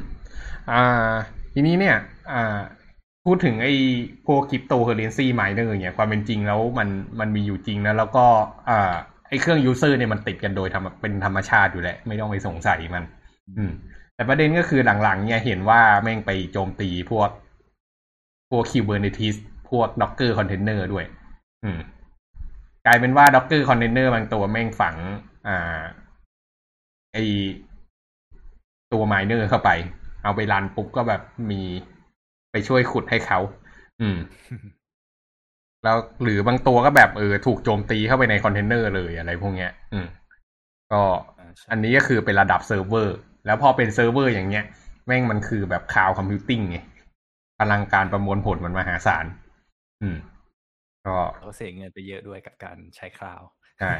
A: อ่า ทีนี้เนี่ย อ่า พูดถึงไอ้พวก cryptocurrency miner เนี่ยความเป็นจริงแล้วมันมันมีอยู่จริงนะแล้วก็อ่าไอ้เครื่อง user เนี่ยมันติดกันโดยธรรมเป็นธรรมชาติอยู่แล้วไม่ต้องไปสงสัยมัน อืม แต่ประเด็นก็คือหลังๆ เนี่ยเห็นว่าแม่งไปโจมตีพวก พวก Kubernetes พวก Docker Container ด้วย อืม กลายเป็นว่า Docker Container บางตัวแม่งฝัง อ่า ไอตัว miner เข้าไป เอาไปรันปุ๊บก็แบบมี ไปช่วยขุดให้เขา อืม แล้วหรือบางตัวก็แบบเออถูกโจมตีเข้าไปในคอนเทนเนอร์เลยอะไรพวกเนี้ย อืม ก็
E: อ่าใช่
A: อันนี้ก็คือเป็นระดับเซิร์ฟเวอร์ แล้วพอเป็นเซิร์ฟเวอร์อย่างเงี้ย แม่งมันคือแบบ cloud computing ไงพลังการประมวลผลมันมหาศาล อืม ก็
E: เขาเสียเงินไปเยอะด้วยกับการใช้คลาวด์
A: ใช่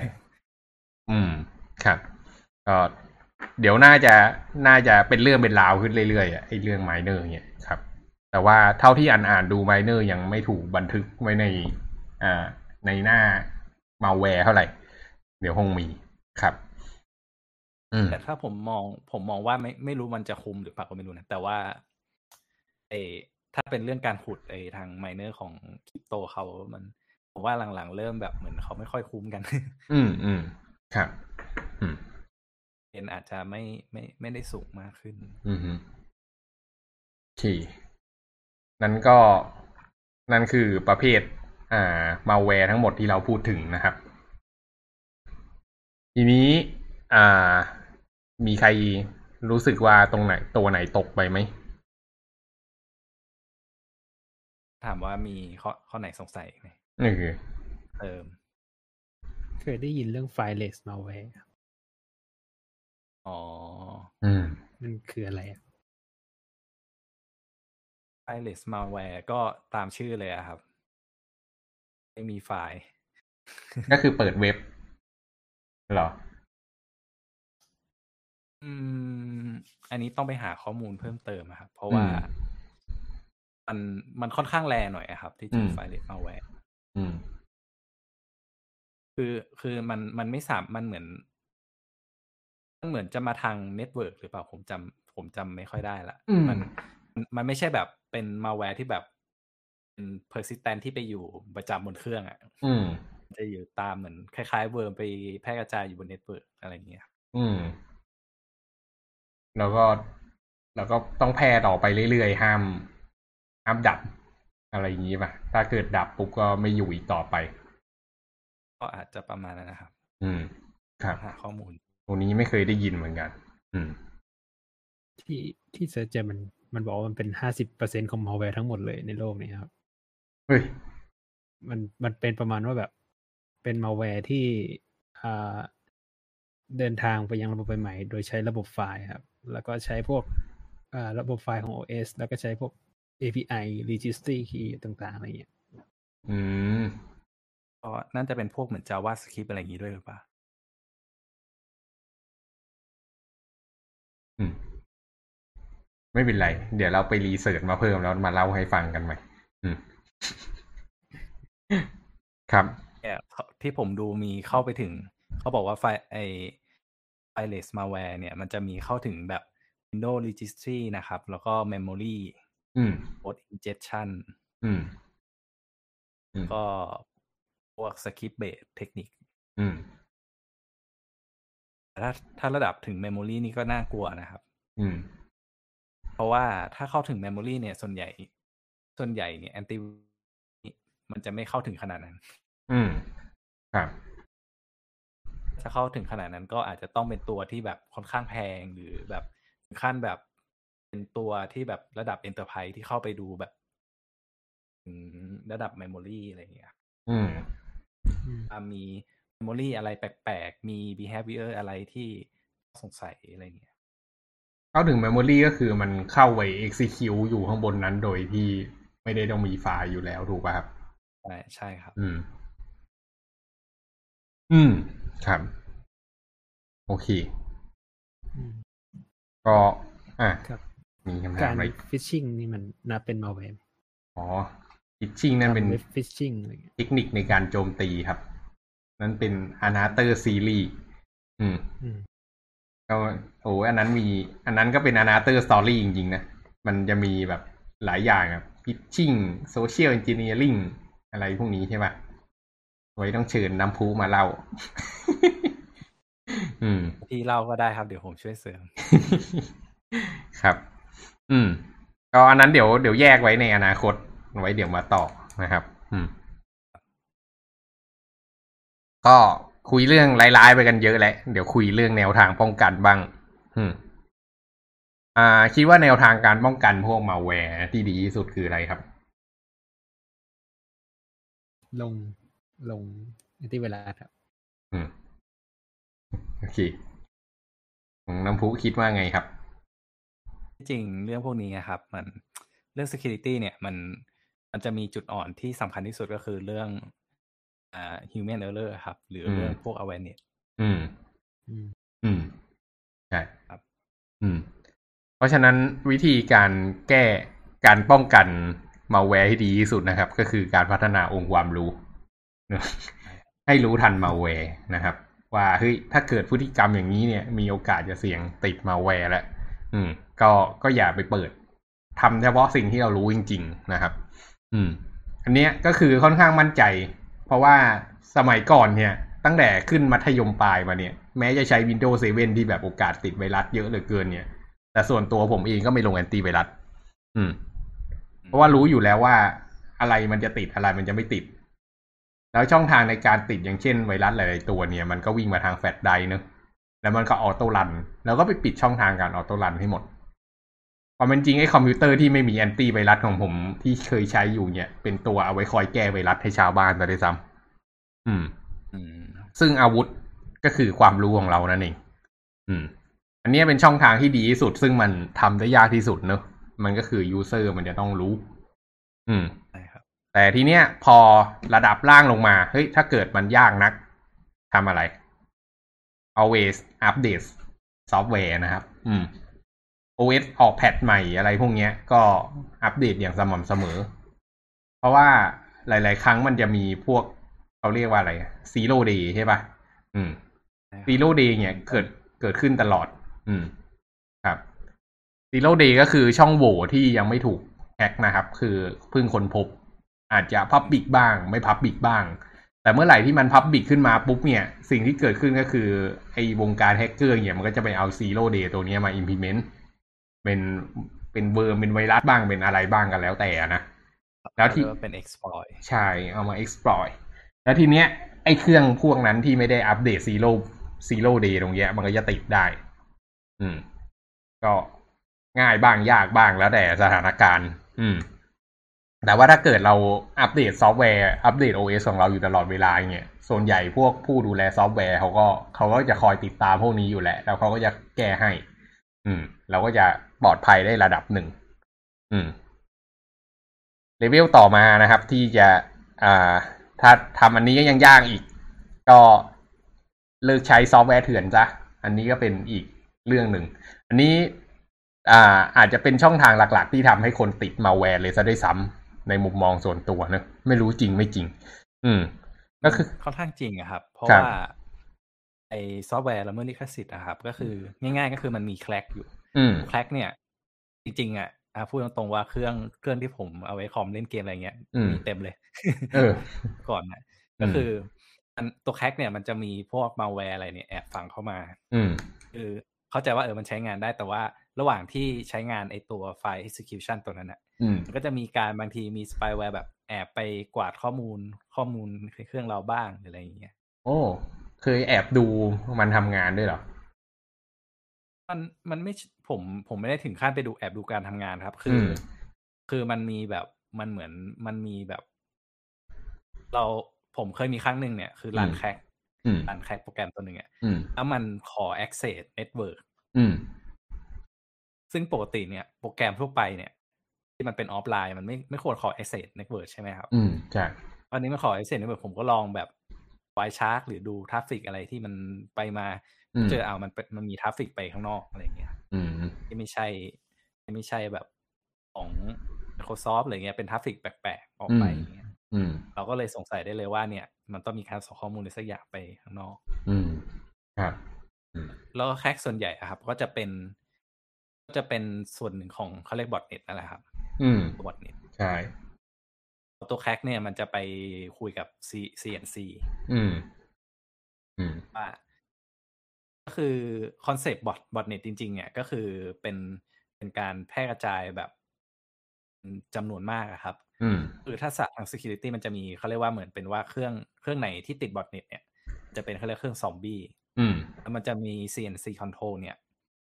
A: อืม ครับ ก็เดี๋ยวน่าจะน่าจะเป็นเรื่องเป็นราวขึ้นเรื่อยๆอะไอ้เรื่อง miner เนี่ยครับ แต่ว่าเท่าที่อ่านอ่านๆดู miner ยังไม่ถูกบันทึกไว้ในอ่าในหน้ามัลแวร์เท่าไหร่ เดี๋ยวคงมีครับอืม
E: แต่ถ้าผมมอง ผมมองว่าไม่ไม่รู้มันจะคุมหรือเปล่าก็ไม่รู้นะ แต่ว่าเออถ้าเป็นเรื่องการขุดไอทางไมเนอร์ของคริปโตเขามันผมว่าหลังๆ เริ่มแบบเหมือนเขาไม่ค่อยคุ้มกัน
A: อืมอืมครับ อืม
E: เอ็นอาจจะไม่ไม่ไม่ได้สูงมากขึ้น
A: อืมฮึโอเค นั่นก็นั่นคือประเภทอ่ามาแวร์ทั้งหมดที่เราพูดถึงนะครับ ทีนี้อ่ามีใครรู้สึกว่าตรงไหนตัวไหนตกไปไหม
E: ถามว่ามีข้อข้อไหนสงสัยไหม
A: นี่คือ
E: เติม
C: เคยได้ยินเรื่องไฟเลสมาแวร์
E: อ๋อ
A: อืม
C: มันคืออะไรอะ
E: fileless malware ก็ตามชื่อเลยอะครับ ไม่มีไฟล์
A: ก็คือเปิดเว็บเหรอ
E: อืม อันนี้ต้องไปหาข้อมูลเพิ่มเติมอะครับ เพราะว่า
A: อืม
E: มันมันค่อนข้างแรงหน่อยอะครับ ที่
A: อื
E: จะ fileless malware
A: อืม
E: คือคือมันมันไม่สามมันเหมือน มันเหมือนจะมาทาง network หรือเปล่าผมจำผมจำไม่ค่อยได้ละ
A: อืม
E: มัน มันมันไม่ใช่แบบเป็นมัลแวร์ที่แบบเป็น persistent ที่ไปอยู่ประจำบนเครื่องอ่ะ
A: อืม
E: จะอยู่ตามเหมือนคล้ายๆ worm ไปแพร่กระจายอยู่บน network อะไรอย่างเงี้ย
A: อืม แล้วก็แล้วก็ต้องแพร่ต่อไปเรื่อยๆ ห้าม ห้ามดับ อะไรอย่างนี้ป่ะ ถ้าเกิดดับปุ๊บก็ไม่อยู่อีกต่อไป
E: ก็อาจจะประมาณนั้นนะครับ
A: อืม ครับ
E: หาข้อมูล
A: ตรงนี้ไม่เคยได้ยินเหมือนกัน อืม
C: ที่ที่ search เจอมัน มันบอกว่ามันเป็นห้าสิบเปอร์เซ็นต์ของมัลแวร์ทั้งหมดเลยในโลกนี้ครับ
A: เฮ้ย
C: มันมันเป็นประมาณว่าแบบ เป็นมัลแวร์ที่อ่าเดินทางไปยังระบบใหม่ๆโดยใช้ระบบไฟล์ครับ แล้วก็ใช้พวกอ่าระบบไฟล์ของ OS แล้วก็ใช้พวก API registry key ต่างๆอะไรเงี้ย
A: อืม
E: ก็น่าจะเป็นพวกเหมือน JavaScript อะไรอย่างงี้ด้วยหรือเปล่า
A: อืม ไม่เป็นไร เดี๋ยวเราไปรีเสิร์ชมาเพิ่มแล้วมาเล่าให้ฟังกันใหม่อืมครับ
E: เนี่ยที่ผมดูมีเข้าไปถึง เขาบอกว่าไฟล์ไอไฟเลสมาแวร์เนี่ย มันจะมีเข้าถึงแบบ Windows Registry นะครับ แล้วก็ Memory
A: อืม
E: Code Injection
A: อืมอืม
E: ก็พวก Script Based Technique
A: อืม
E: แต่ถ้าถ้าระดับถึง Memory นี่ก็น่ากลัวนะครับ
A: อืม
E: เพราะว่าถ้าเข้าถึง Memory เนี่ย ส่วนใหญ่ ส่วนใหญ่เนี่ยแอนตี้มันจะไม่เข้าถึงขนาดนั้น
A: อืม ครับ
E: ถ้าเข้าถึงขนาดนั้นก็อาจจะต้องเป็นตัวที่แบบค่อนข้างแพงหรือแบบถึงขั้นแบบเป็นตัวที่แบบระดับ Enterprise ที่เข้าไปดูแบบถึงระดับ Memory อะไรอย่างเงี้ย
A: อืม
C: อืม
E: อ่ามี memory อะไรแปลกๆ มี behavior อะไรที่สงสัยอะไรเงี้ย
A: เข้าถึง Memory ก็คือมันเข้าไป execute อยู่ข้างบนนั้นโดยที่ไม่ได้ต้องมีไฟล์อยู่แล้วถูกป่ะครับ
E: ใช่ใช่ครับ
A: อืม อืม ครับ โอเค
C: อืม
A: ก็ อะ
C: ครับ
A: มีคำถา
C: การ
A: มอะไร
C: ฟิชชิงนี่มันนับเป็นมาแวร์
A: อ๋อ phishing นั่นเป็น
C: เว็บฟิชชิงอะไรเงี้ย
A: เทคนิคในการโจมตีครับ นั่นเป็น Another Series อืม
C: อืม
A: ก็โอ้อันนั้นมี อันนั้นก็เป็น Another Story จริงๆนะ มันจะมีแบบหลายอย่างอะ Pitching Social Engineering อะไรพวกนี้ใช่ปะไว้ต้องเชิญน้ำพุมาเล่า อืม
E: ที่เล่าก็ได้ครับ เดี๋ยวผมช่วยเสริม
A: ครับ อืม ก็อันนั้นเดี๋ยวเดี๋ยวแยกไว้ในอนาคต ไว้เดี๋ยวมาต่อนะครับ อืม ก็ คุยเรื่องร้ายๆไปกันเยอะแล้วเดี๋ยวคุยเรื่องแนวทางป้องกันบ้าง อืม อ่า คิดว่าแนวทางการป้องกันพวกมาแวร์ที่ดีที่สุดคืออะไรครับ
C: ลงลงที่เวลาครับ
A: อืม โอเคของน้ำพุคิดว่าไงครับ
E: จริงเรื่องพวกนี้นะครับ มันเรื่อง security เนี่ย มันมันจะมีจุดอ่อนที่สำคัญที่สุดก็คือเรื่อง อ่า human error ครับ หรือเรื่อง
A: อืม
E: พวก awareness
A: อืม
C: อืม
A: อืมใช่
E: ครับ
A: อืม เพราะฉะนั้นวิธีการแก้การป้องกันมัลแวร์ที่ดีที่สุดนะครับ ก็คือการพัฒนาองค์ความรู้เนอะให้รู้ทันมัลแวร์นะครับ ว่าเฮ้ยถ้าเกิดพฤติกรรมอย่างนี้เนี่ย มีโอกาสจะเสี่ยงติดมัลแวร์แล้วอืม ก็ก็อย่าไปเปิดทำเฉพาะสิ่งที่เรารู้จริง ๆ นะครับ อืม อันเนี้ยก็คือค่อนข้างมั่นใจเพ ราะว่าสมัยก่อนเนี่ย ตั้งแต่ขึ้นมัธยมปลายมาเนี่ย แม้จะใช้ Windows 7 ที่แบบโอกาสติดไวรัสเยอะเหลือเกินเนี่ย แต่ส่วนตัวผมเองก็ไม่ลงแอนตี้ไวรัส อืม เพราะว่ารู้อยู่แล้วว่าอะไรมันจะติดอะไรมันจะไม่ติด แล้วช่องทางในการติดอย่างเช่นไวรัสหลาย ๆ ตัวเนี่ย มันก็วิ่งมาทางแฟลชไดรฟ์เนอะแล้วมันก็ auto run แล้วก็ไปปิดช่องทางการ auto run ให้หมด ความเป็นจริงไอ้คอมพิวเตอร์ที่ไม่มีแอนตี้ไวรัสของผมที่เคยใช้อยู่เนี่ย เป็นตัวเอาไว้คอยแก้ไวรัสให้ชาวบ้านซะด้วยซ้ำอืม
E: อืม
A: ซึ่งอาวุธก็คือความรู้ของเรานั่นเองอืม อันนี้เป็นช่องทางที่ดีที่สุด ซึ่งมันทำได้ยากที่สุดเนอะมันก็คือ user มันจะต้องรู้ อืม
E: ใช่ครับ
A: แต่ทีเนี้ยพอระดับล่างลงมา เฮ้ย ถ้าเกิดมันยากนักทำอะไร always update ซอฟต์แวร์นะครับ อืม OS ออก patch ใหม่อะไรพวกเนี้ย ก็อัปเดตอย่างสม่ำเสมอ เพราะว่าหลาย ๆ ครั้งมันจะมีพวกเขาเรียกว่าอะไร zero day ใช่ปะ่ะ อืม zero day เนี่ยเกิดเกิดขึ้นตลอด อืม ครับ zero day ก็คือช่องโหว่ที่ยังไม่ถูกแฮกนะครับ คือเพิ่งค้นพบ อาจจะพับบิกบ้าง ไม่พับบิกบ้าง แต่เมื่อไหร่ที่มันพับบิกขึ้นมาปุ๊บเนี่ย สิ่งที่เกิดขึ้นก็คือ ไอ้วงการแฮกเกอร์เนี่ยมันก็จะไปเอา zero day ตัวเนี้ยมา implement เป็นเป็นเวอร์เป็นไวรัสบ้างเป็นอะไรบ้างกันแล้วแต่นะแล้วที่
E: เรียกว่าเป็น exploit
A: ใช่เอามา exploit แล้วทีเนี้ยไอ้เครื่องพวกนั้นที่ไม่ได้อัปเดต zero zero day ตรงเนี้ย มันก็จะติดได้ อืม ก็ง่ายบ้างยากบ้างแล้วแต่สถานการณ์ อืม แต่ว่าถ้าเกิดเราอัปเดตซอฟต์แวร์อัปเดต OS ของเราอยู่ตลอดเวลาอย่างเงี้ยส่วนใหญ่พวกผู้ดูแลซอฟต์แวร์เขาก็เขาก็จะคอยติดตามพวกนี้อยู่แหละ แล้วเขาก็จะแก้ให้ อืม เราก็จะ ปลอดภัยได้ระดับหนึ่ง อืมเลเวลต่อมานะครับ ที่จะอ่าถ้าทำอันนี้ก็ยังยากอีก ก็เลิกใช้ซอฟต์แวร์เถื่อนซะอันนี้ก็เป็นอีกเรื่องหนึ่ง อันนี้อ่าอาจจะเป็นช่องทางหลัก ๆ ที่ทำให้คนติดมัลแวร์เลยซะด้วยซ้ำในมุมมองส่วนตัวเนอะไม่รู้จริงไม่จริง อืม ก็คือ
E: ค่อนข้างจริงอะครับ เพราะ
A: ครับ
E: ว่าไอซอฟต์แวร์ละเมิดลิขสิทธิ์อะครับ ก็คือง่าย ๆ ก็คือมันมี crack อยู่
A: อืม
E: crack เนี่ย จริงๆอะอะพูดตรงๆว่าเครื่องเครื่องที่ผมเอาไว้คอมเล่นเกมอะไรเงี้ย
A: อืม
E: มีเต็มเลย
A: เออ
E: ก่อนนะ
A: อืม
E: ก็คืออันตัว crack เนี่ยมันจะมีพวกมัลแวร์อะไรเนี่ยแอบฝังเข้ามา
A: อืม
E: คือเข้าใจว่าเออมันใช้งานได้แต่ว่าระหว่างที่ใช้งานไอตัวไฟล์ execution ตัวนั้นอะ
A: อืม
E: มันก็จะมีการบางทีมีสปายแวร์แบบแอบไปกวาดข้อมูลข้อมูลในเครื่องเราบ้างหรืออะไรอย่างเงี้ย
A: โอ้เคยแอบดูมันทำงานด้วยเหรอ
E: มันมันไม่ผมผมไม่ได้ถึงขั้นไปดูแอบดูการทำงานครับ คืออ
A: ม
E: คือมันมีแบบมันเหมือนมันมีแบบ เราผมเคยมีครั้งหนึ่งเนี่ยคือรัน
A: อืม
E: แคร็ก
A: อืม
E: รันแค่โปรแกรมตัวหนึ่งอะ
A: อืม
E: แล้วมันขอ access network
A: อืม
E: ซึ่งปกติเนี่ยโปรแกรมทั่วไปเนี่ย ที่มันเป็นออฟไลน์มันไม่ไม่ควรขอ access network ใช่ไหมครับ
A: อืมใช่
E: อันนี้มันขอ access network ผมก็ลองแบบ Wireshark หรือดู traffic อะไรที่มันไปมา
A: อืม
E: เจอเอามันเป็นมันมี traffic ไปข้างนอกอะไรอย่างเงี้ย
A: อืม
E: ที่ไม่ใช่ที่ไม่ใช่แบบของ Microsoft อะไรเงี้ยเป็น traffic แปลกๆออกไป
A: อืม
E: อย่างเงี้ย
A: อืม
E: เราก็เลยสงสัยได้เลยว่าเนี่ย มันต้องมีการส่งข้อมูลในสักอย่างไปข้างนอก
A: อืมครับ
E: แล้วก็แคกส่วนใหญ่อะครับ ก็จะเป็น ก็จะเป็นส่วนหนึ่งของเขาเรียก botnet นั่นแหละครับ
A: อืม
E: botnet
A: ใช่
E: ตัว crack เนี่ยมันจะไปคุยกับ C CNC
A: อืม อืม
E: ว่า ก็คือ concept bot botnet จริงๆเนี่ยก็คือเป็นเป็นการแพร่กระจายแบบจำนวนมากอะครับ
A: อืม
E: คือถ้าศาสตร์ทาง security มันจะมีเขาเรียกว่าเหมือนเป็นว่าเครื่องเครื่องไหนที่ติด botnet เนี่ยจะเป็นเขาเรียกเครื่องซอมบี้
A: อืม
E: แล้วมันจะมี CNC control เนี่ย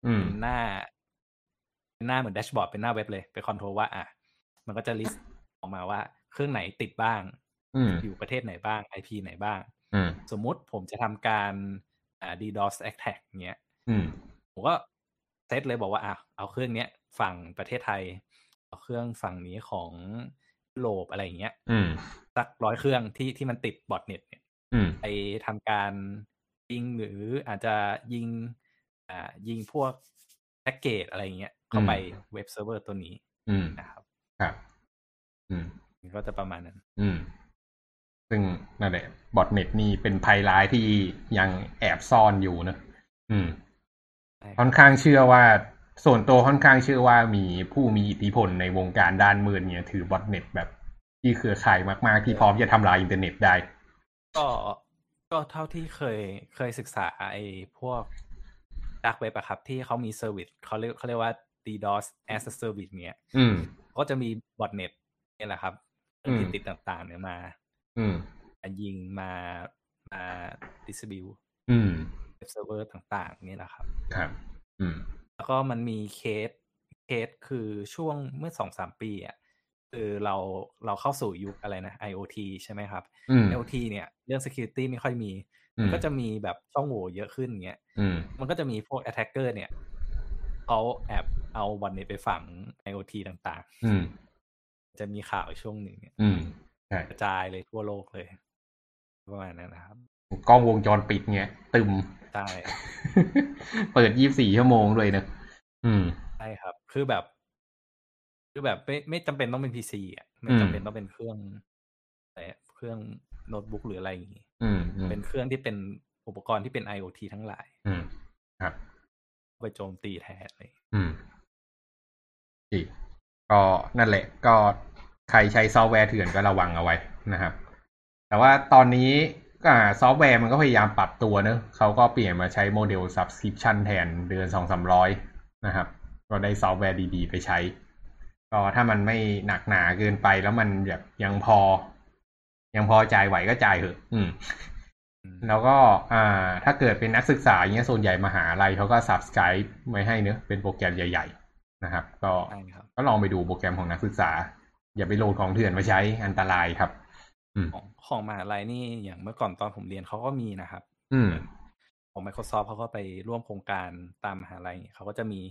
A: อืม
E: เป็นหน้าเป็นหน้าเหมือน dashboard เป็นหน้าเว็บเลยไป control ว่า อะ มันก็จะ list ออกมาว่าเครื่องไหนติดบ้าง
A: อืม
E: อยู่ประเทศไหนบ้าง IP ไหนบ้าง
A: อืม
E: สมมุติผมจะทำการอ่า DDoS attack เงี้ย
A: อืม
E: ผมก็เซตเลยบอกว่าอะเอาเครื่องเนี้ยฝั่งประเทศไทย เอาเครื่องฝั่งนี้ของยุโรปอะไรอย่างเงี้ย
A: อืม
E: สักร้อยเครื่องที่ที่มันติด botnet เนี่ย
A: อืม
E: ไปทำการยิงหรืออาจจะยิง อ่า ยิงพวก packet อะไรอย่างเงี้ยเข้าไป web server ตัวนี้
A: อืม
E: นะครับ
A: ครับ อืม
E: มันก็จะประมาณนั้น
A: อืม ซึ่งนั่นแหละ botnet นี่เป็นภัยร้ายที่ยังแอบซ่อนอยู่นะอืม
E: ใช่
A: ค่อนข้างเชื่อว่า ส่วนตัวค่อนข้างเชื่อว่ามีผู้มีอิทธิพลในวงการด้านมืดเนี่ย ถือ botnet แบบที่เครือข่ายมาก ๆ ที่พร้อมจะทำลายอินเทอร์เน็ตได้
E: ก็ก็เท่าที่เคยเคยศึกษาไอ้พวก dark web อะครับ ที่เขามี service เขาเรียกเขาเรียกว่า DDoS as a service เนี้ย
A: อืม
E: ก็จะมี botnet นี่แหละครับเครื่อง
A: อืม
E: ที่ติดต่างๆเนี่ยมา
A: อืม
E: มายิงมามา distribute
A: อืม
E: web server ต่าง ๆ นี่แหละครับ
A: ครับ อืม
E: แล้วก็มันมีเคสเคสคือช่วงเมื่อสองสามปีอะคือเราเราเข้าสู่ยุคอะไรนะ IoT ใช่ไหมครับ
A: อืม
E: IoT เนี่ยเรื่อง security ไม่ค่อยมี
A: อืม
E: มันก็จะมีแบบช่องโหว่เยอะขึ้นอย่างเงี้ย
A: อืม
E: มันก็จะมีพวก attacker เนี่ยเขาแอบเอาวันนี้ไปฝัง IoT ต่าง
A: อืม
E: ๆจะมีข่าวช่วงหนึ่งเนี่ย
A: อืมใช่
E: กระจายเลยทั่วโลกเลยประมาณนั้นนะครับ
A: กล้องวงจรปิดเงี้ยตึม
E: ใช่
A: เปิดยี่บสี่ชั่วโมงด้วยนะอืม
E: ใช่ครับ คือแบบ คือแบบไม่ไม่จำเป็นต้องเป็นพีซีอะไม่
A: อืม
E: จำเป็นต้องเป็นเครื่องแต่เครื่องโน้ตบุ๊กหรืออะไรอย่างงี้
A: อืมอืม
E: เป็นเครื่องที่เป็นอุปกรณ์ที่เป็น IoT ทั้งหลาย
A: อืมครับ
E: ไปโจมตีแทนเลย
A: อืมอีกก็นั่นแหละ ก็ ใครใช้ซอฟต์แวร์เถื่อนก็ระวังเอาไว้นะครับ แต่ว่าตอนนี้อ่าซอฟต์แวร์มันก็พยายามปรับตัวเนอะเขาก็เปลี่ยนมาใช้โมเดล subscription แทนเดือนสองสามร้อยนะครับ ก็ได้ซอฟต์แวร์ดีๆ ไปใช้ ก็ถ้ามันไม่หนักหนาเกินไปแล้วมันแบบยังพอ ยังพอจ่ายไหวก็จ่ายเถอะ อืม
E: อืม
A: แล้วก็อ่า ถ้าเกิดเป็นนักศึกษาอย่างเงี้ยส่วนใหญ่มหาลัยเขาก็ subscribe ไว้ให้เนอะเป็นโปรแกรมใหญ่ ๆ นะครับ ก็
E: ใช่ครับ
A: ก็ลองไปดูโปรแกรมของนักศึกษา อย่าไปโหลดของเถื่อนมาใช้อันตรายครับอืม
E: ของของมหาลัยนี่อย่างเมื่อก่อนตอนผมเรียนเขาก็มีนะครับ
A: อืม
E: ของ Microsoft เขาก็ไปร่วมโครงการตามมหาลัยเขาก็จะมี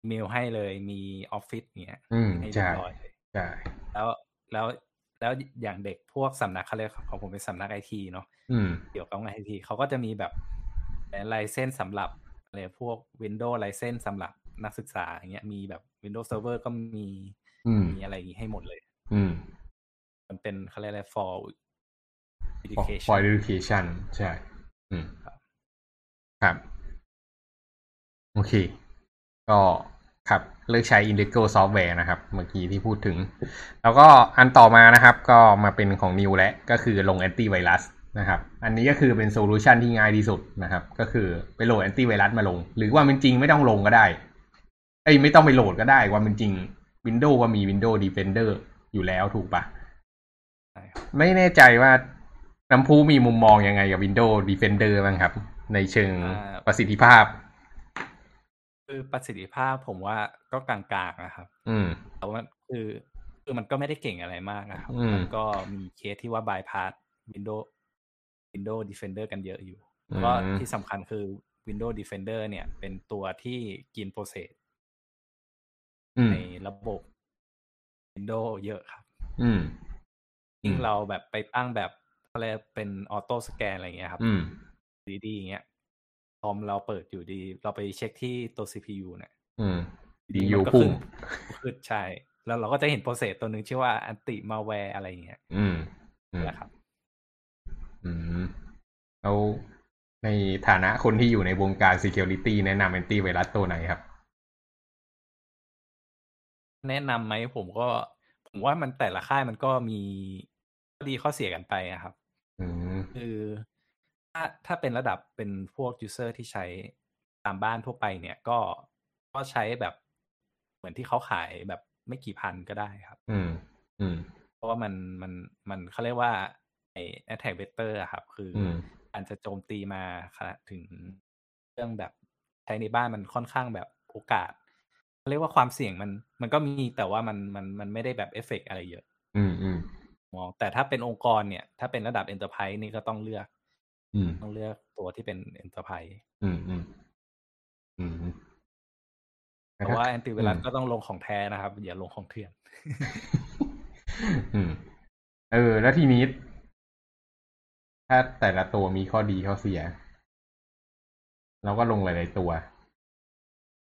E: อีเมลให้เลยมีออฟฟิศเงี้ย
A: อืม
E: ให้เรี
A: ใช่
E: ยบร้อยเลย
A: ใช่
E: แล้วแล้วแล้วอย่างเด็กพวกสำนักเขาเรียกของผมเป็นสำนักไอทีเนาะ
A: อืม
E: เกี่ยวกับงานไอทีเขาก็จะมีแบบไลเซนสำหรับอะไรพวก Windows ไลเซนสำหรับนักศึกษาอย่างเงี้ยมีแบบ Windows Server ก็มี
A: อื ม
E: มีอะไรอย่างงี้ให้หมดเลย
A: อืม
E: มันเป็นเขาเรียกอะไร for
A: for
E: education
A: for education ใช่ อืม
E: ครับ
A: ครับโอเค ก็ครับ เลิกใช้ illegal software นะครับ เมื่อกี้ที่พูดถึง แล้วก็อันต่อมานะครับ ก็มาเป็นของนิวและ ก็คือลงแอนตี้ไวรัสนะครับ อันนี้ก็คือเป็น solution ที่ง่ายที่สุดนะครับ ก็คือไปโหลดแอนตี้ไวรัสมาลง หรือว่ามันจริงไม่ต้องลงก็ได้เอ้ยไม่ต้องไปโหลดก็ได้ว่ามันจริง Windows ก็มี Windows Defender อยู่แล้วถูกปะ
E: ใช่ครับ
A: ไม่แน่ใจว่าน้ำพุมีมุมมองยังไงกับ Windows Defender บ้างครับ ในเชิงประสิทธิภาพ
E: คือประสิทธิภาพผมว่าก็กลางๆนะครับ
A: อืม
E: แต่ว่าคือคือมันก็ไม่ได้เก่งอะไรมากนะครับ
A: อืม
E: มันก็มีเคสที่ว่า bypass Windows Windows Defender กันเยอะอยู่
A: อืม
E: ก็ที่สำคัญคือ Windows Defender เนี่ย เป็นตัวที่กิน process
A: อืม
E: ในระบบ Windows เยอะครับ
A: อืม
E: ยิ่ง
A: อืม
E: เราแบบไปตั้งแบบอะไรเป็น auto scan อะไรเงี้ยครับ
A: อืม
E: ดีๆอย่างเงี้ยคอมเราเปิดอยู่ดี เราไปเช็คที่ตัว CPU เนี่ย
A: อืม
E: ดี
A: ดี
E: มั
A: นอยู่
E: ก็
A: พุ่ง
E: ขึ้นขึ้นใช่ แล้วเราก็จะเห็น process ตัวหนึ่งชื่อว่า antimalware อะไรอย่างเงี้ย
A: อืมอืม
E: นะครับ
A: อืมแล้วในฐานะคนที่อยู่ในวงการ Security แนะนำ anti virus ตัวไหนครับ
E: แนะนำไหมผมก็ ผมว่ามันแต่ละค่ายมันก็มีข้อดีข้อเสียกันไปอะครับ
A: อืม
E: คือถ้าถ้าเป็นระดับเป็นพวก user ที่ใช้ตามบ้านทั่วไปเนี่ยก็ก็ใช้แบบเหมือนที่เขาขายแบบไม่กี่พันก็ได้ครับ
A: อืม อืม
E: เพราะว่ามันมันมันเขาเรียกว่าไอ้ attack vector อะครับ คืออ
A: ม
E: การจะโจมตีมาขนาดถึงเรื่องแบบใช้ในบ้านมันค่อนข้างแบบโอกาส เขาเรียกว่าความเสี่ยงมัน มันก็มีแต่ว่ามันมันมันไม่ได้แบบเอฟเฟกอะไรเยอะ
A: อืมอืม
E: มองแต่ถ้าเป็นองค์กรเนี่ย ถ้าเป็นระดับ enterprise นี่ก็ต้องเลือก
A: อืม
E: ต้องเลือกตัวที่เป็น enterprise
A: อืมอืมอืม
E: เพราะว่าแอนติไวรัสก็ต้องลงของแท้นะครับ อย่าลงของเถื่อน
A: อืม เออ แล้วทีนี้ ถ้าแต่ละตัวมีข้อดีข้อเสีย เราก็ลงหลาย ๆ ตัว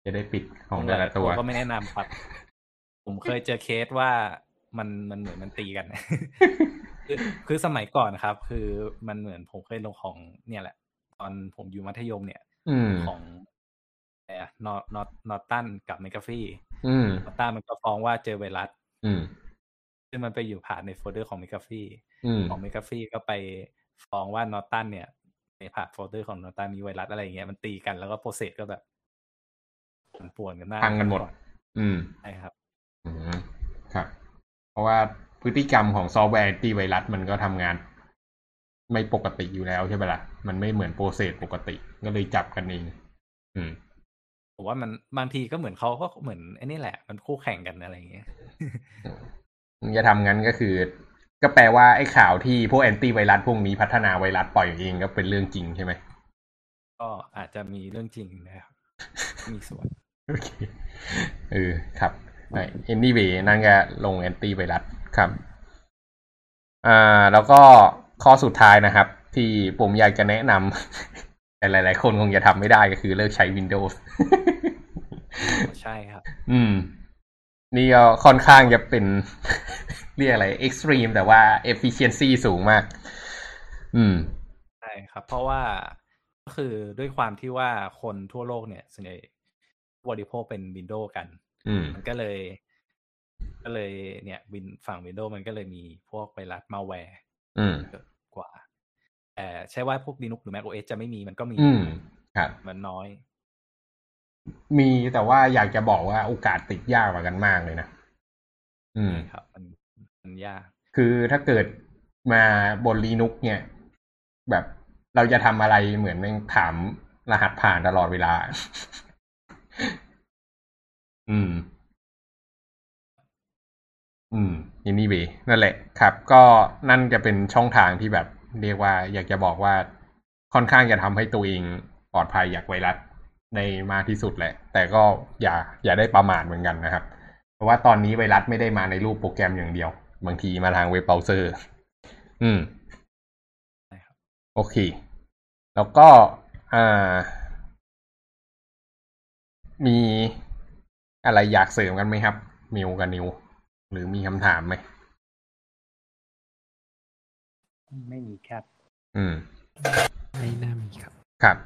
A: จะได้ปิดของแต่ละตัว
E: ก็ไม่แนะนำครับ ผมเคยเจอเคสว่ามันมันเหมือนมันตีกัน คือคือสมัยก่อนครับ คือมันเหมือนผมเคยลงของเนี่ยแหละ ตอนผมอยู่มัธยมเนี่ย
A: อืม
E: ของอะไรอะ Nor Nor Norton กับ McAfee
A: อืม
E: Norton มันก็ฟ้องว่าเจอไวรัส
A: อืม
E: ซึ่งมันไปอยู่ path ในโฟลเดอร์ของ McAfee
A: อืม
E: ของ McAfee ก็ไปฟ้องว่า Norton เนี่ยใน path folder ของ Norton มีไวรัสอะไรอย่างเงี้ยมันตีกันแล้วก็ process ก็แบบ ปั่นป่วนกันมาก
A: พังกันหมด อืม
E: ใช่ครับ
A: อืมครับ เพราะว่าพฤติกรรมของซอฟต์แวร์แอนตี้ไวรัสมันก็ทำงาน ไม่ปกติอยู่แล้วใช่ไหมล่ะ มันไม่เหมือน process ปกติก็เลยจับกันเองอืม
E: ผมว่ามันบางทีก็เหมือนเขาก็เหมือนไอ้นี่แหละ มันคู่แข่งกันอะไรอย่างเงี้ย
A: มันจะทำงั้นก็คือ ก็แปลว่าไอ้ข่าวที่พวกแอนตี้ไวรัสพวกนี้พัฒนาไวรัสปล่อยเองก็เป็นเรื่องจริงใช่ไหม
E: ก็อาจจะมีเรื่องจริงนะครับมีส่วน
A: โอเคเออครับเอ็นนี่เวนั่นก็ลงแอนตี้ไวรัสครับอ่าแล้วก็ข้อสุดท้ายนะครับ ที่ผมอยากจะแนะนำแต่หลาย ๆ คนคงจะทำไม่ได้ก็คือเลิกใช้ Windows
E: ใช่ครับ
A: อืม นี่ก็ค่อนข้างจะเป็นเรียกอะไร extreme แต่ว่า efficiency สูงมาก อืม
E: ใช่ครับ เพราะว่าก็คือด้วยความที่ว่าคนทั่วโลกเนี่ยส่วนใหญ่ บริโภคเป็นวินโดว์กัน
A: อืม
E: มันก็เลย ก็เลยเนี่ยวินฝั่งวินโดว์มันก็เลยมีพวกไวรัสมาแวร์
A: อืม
E: เยอะกว่าแต่ใช่ว่าพวก Linux หรือ Mac OS จะไม่มีมันก็มี
A: อืมครับ
E: มันน้อย
A: มีแต่ว่าอยากจะบอกว่าโอกาสติดยากกว่ากันมากเลยนะ อืม
E: ครับ มันมันยาก
A: คือถ้าเกิดมาบน Linux เนี่ย แบบเราจะทำอะไรเหมือนแม่งถามรหัสผ่านตลอดเวลา อืม อืม anyway นั่นแหละครับ ก็นั่นจะเป็นช่องทางที่แบบเรียกว่า อยากจะบอกว่าค่อนข้างจะทำให้ตัวเองปลอดภัยจากไวรัสในมากที่สุดแหละ แต่ก็อย่าอย่าได้ประมาทเหมือนกันนะครับ เพราะว่าตอนนี้ไวรัสไม่ได้มาในรูปโปรแกรมอย่างเดียว บางทีมาทางเว็บเบราว์เซอร์ อืม
E: ใช่ครับ
A: โอเค แล้วก็อ่ามี อะไรอยากเสริมกันไหมครับ มิวกับนิว หรือมีคำถามไหม
B: ไม่มีครับ
A: อืม
C: ไม่น่ามีครับ
A: ครับ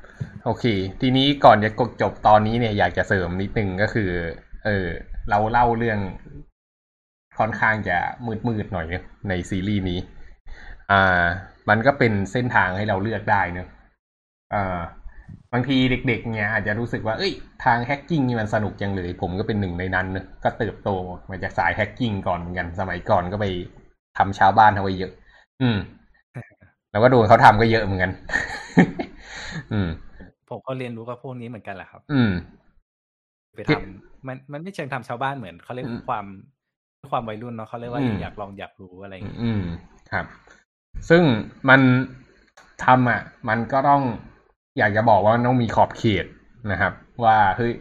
A: โอเค ทีนี้ก่อนจะกดจบตอนนี้เนี่ยอยากจะเสริมนิดนึงก็คือ เออ เราเล่าเรื่องค่อนข้างจะมืดๆหน่อยเนอะในซีรีส์นี้ อ่า มันก็เป็นเส้นทางให้เราเลือกได้เนอะอ่า บางทีเด็ก ๆ เนี่ยอาจจะรู้สึกว่าเอ้ยทางแฮกกิ้งนี่มันสนุกจังเลย ผมก็เป็นหนึ่งในนั้นเนอะก็เติบโตมาจากสายแฮกกิ้งก่อนเหมือนกัน สมัยก่อนก็ไปทำชาวบ้านเอาไว้เยอะ อืม แล้วก็โดนเขาทำก็เยอะเหมือนกัน อืม
E: ผมก็เรียนรู้กับพวกนี้เหมือนกันแหละครับ
A: อืม
E: ไปทำมันมันไม่เชิงทำชาวบ้านเหมือนเขาเรียก
A: อืม
E: ความความวัยรุ่นเนาะเขาเรียกว่า
A: อืม
E: อยากลองอยากรู้อะไรอย่างเงี้ย
A: อืม ครับ ซึ่งมันทำอะ มันก็ต้อง อยากจะบอกว่าต้องมีขอบเขตนะครับ ว่าเฮ้ย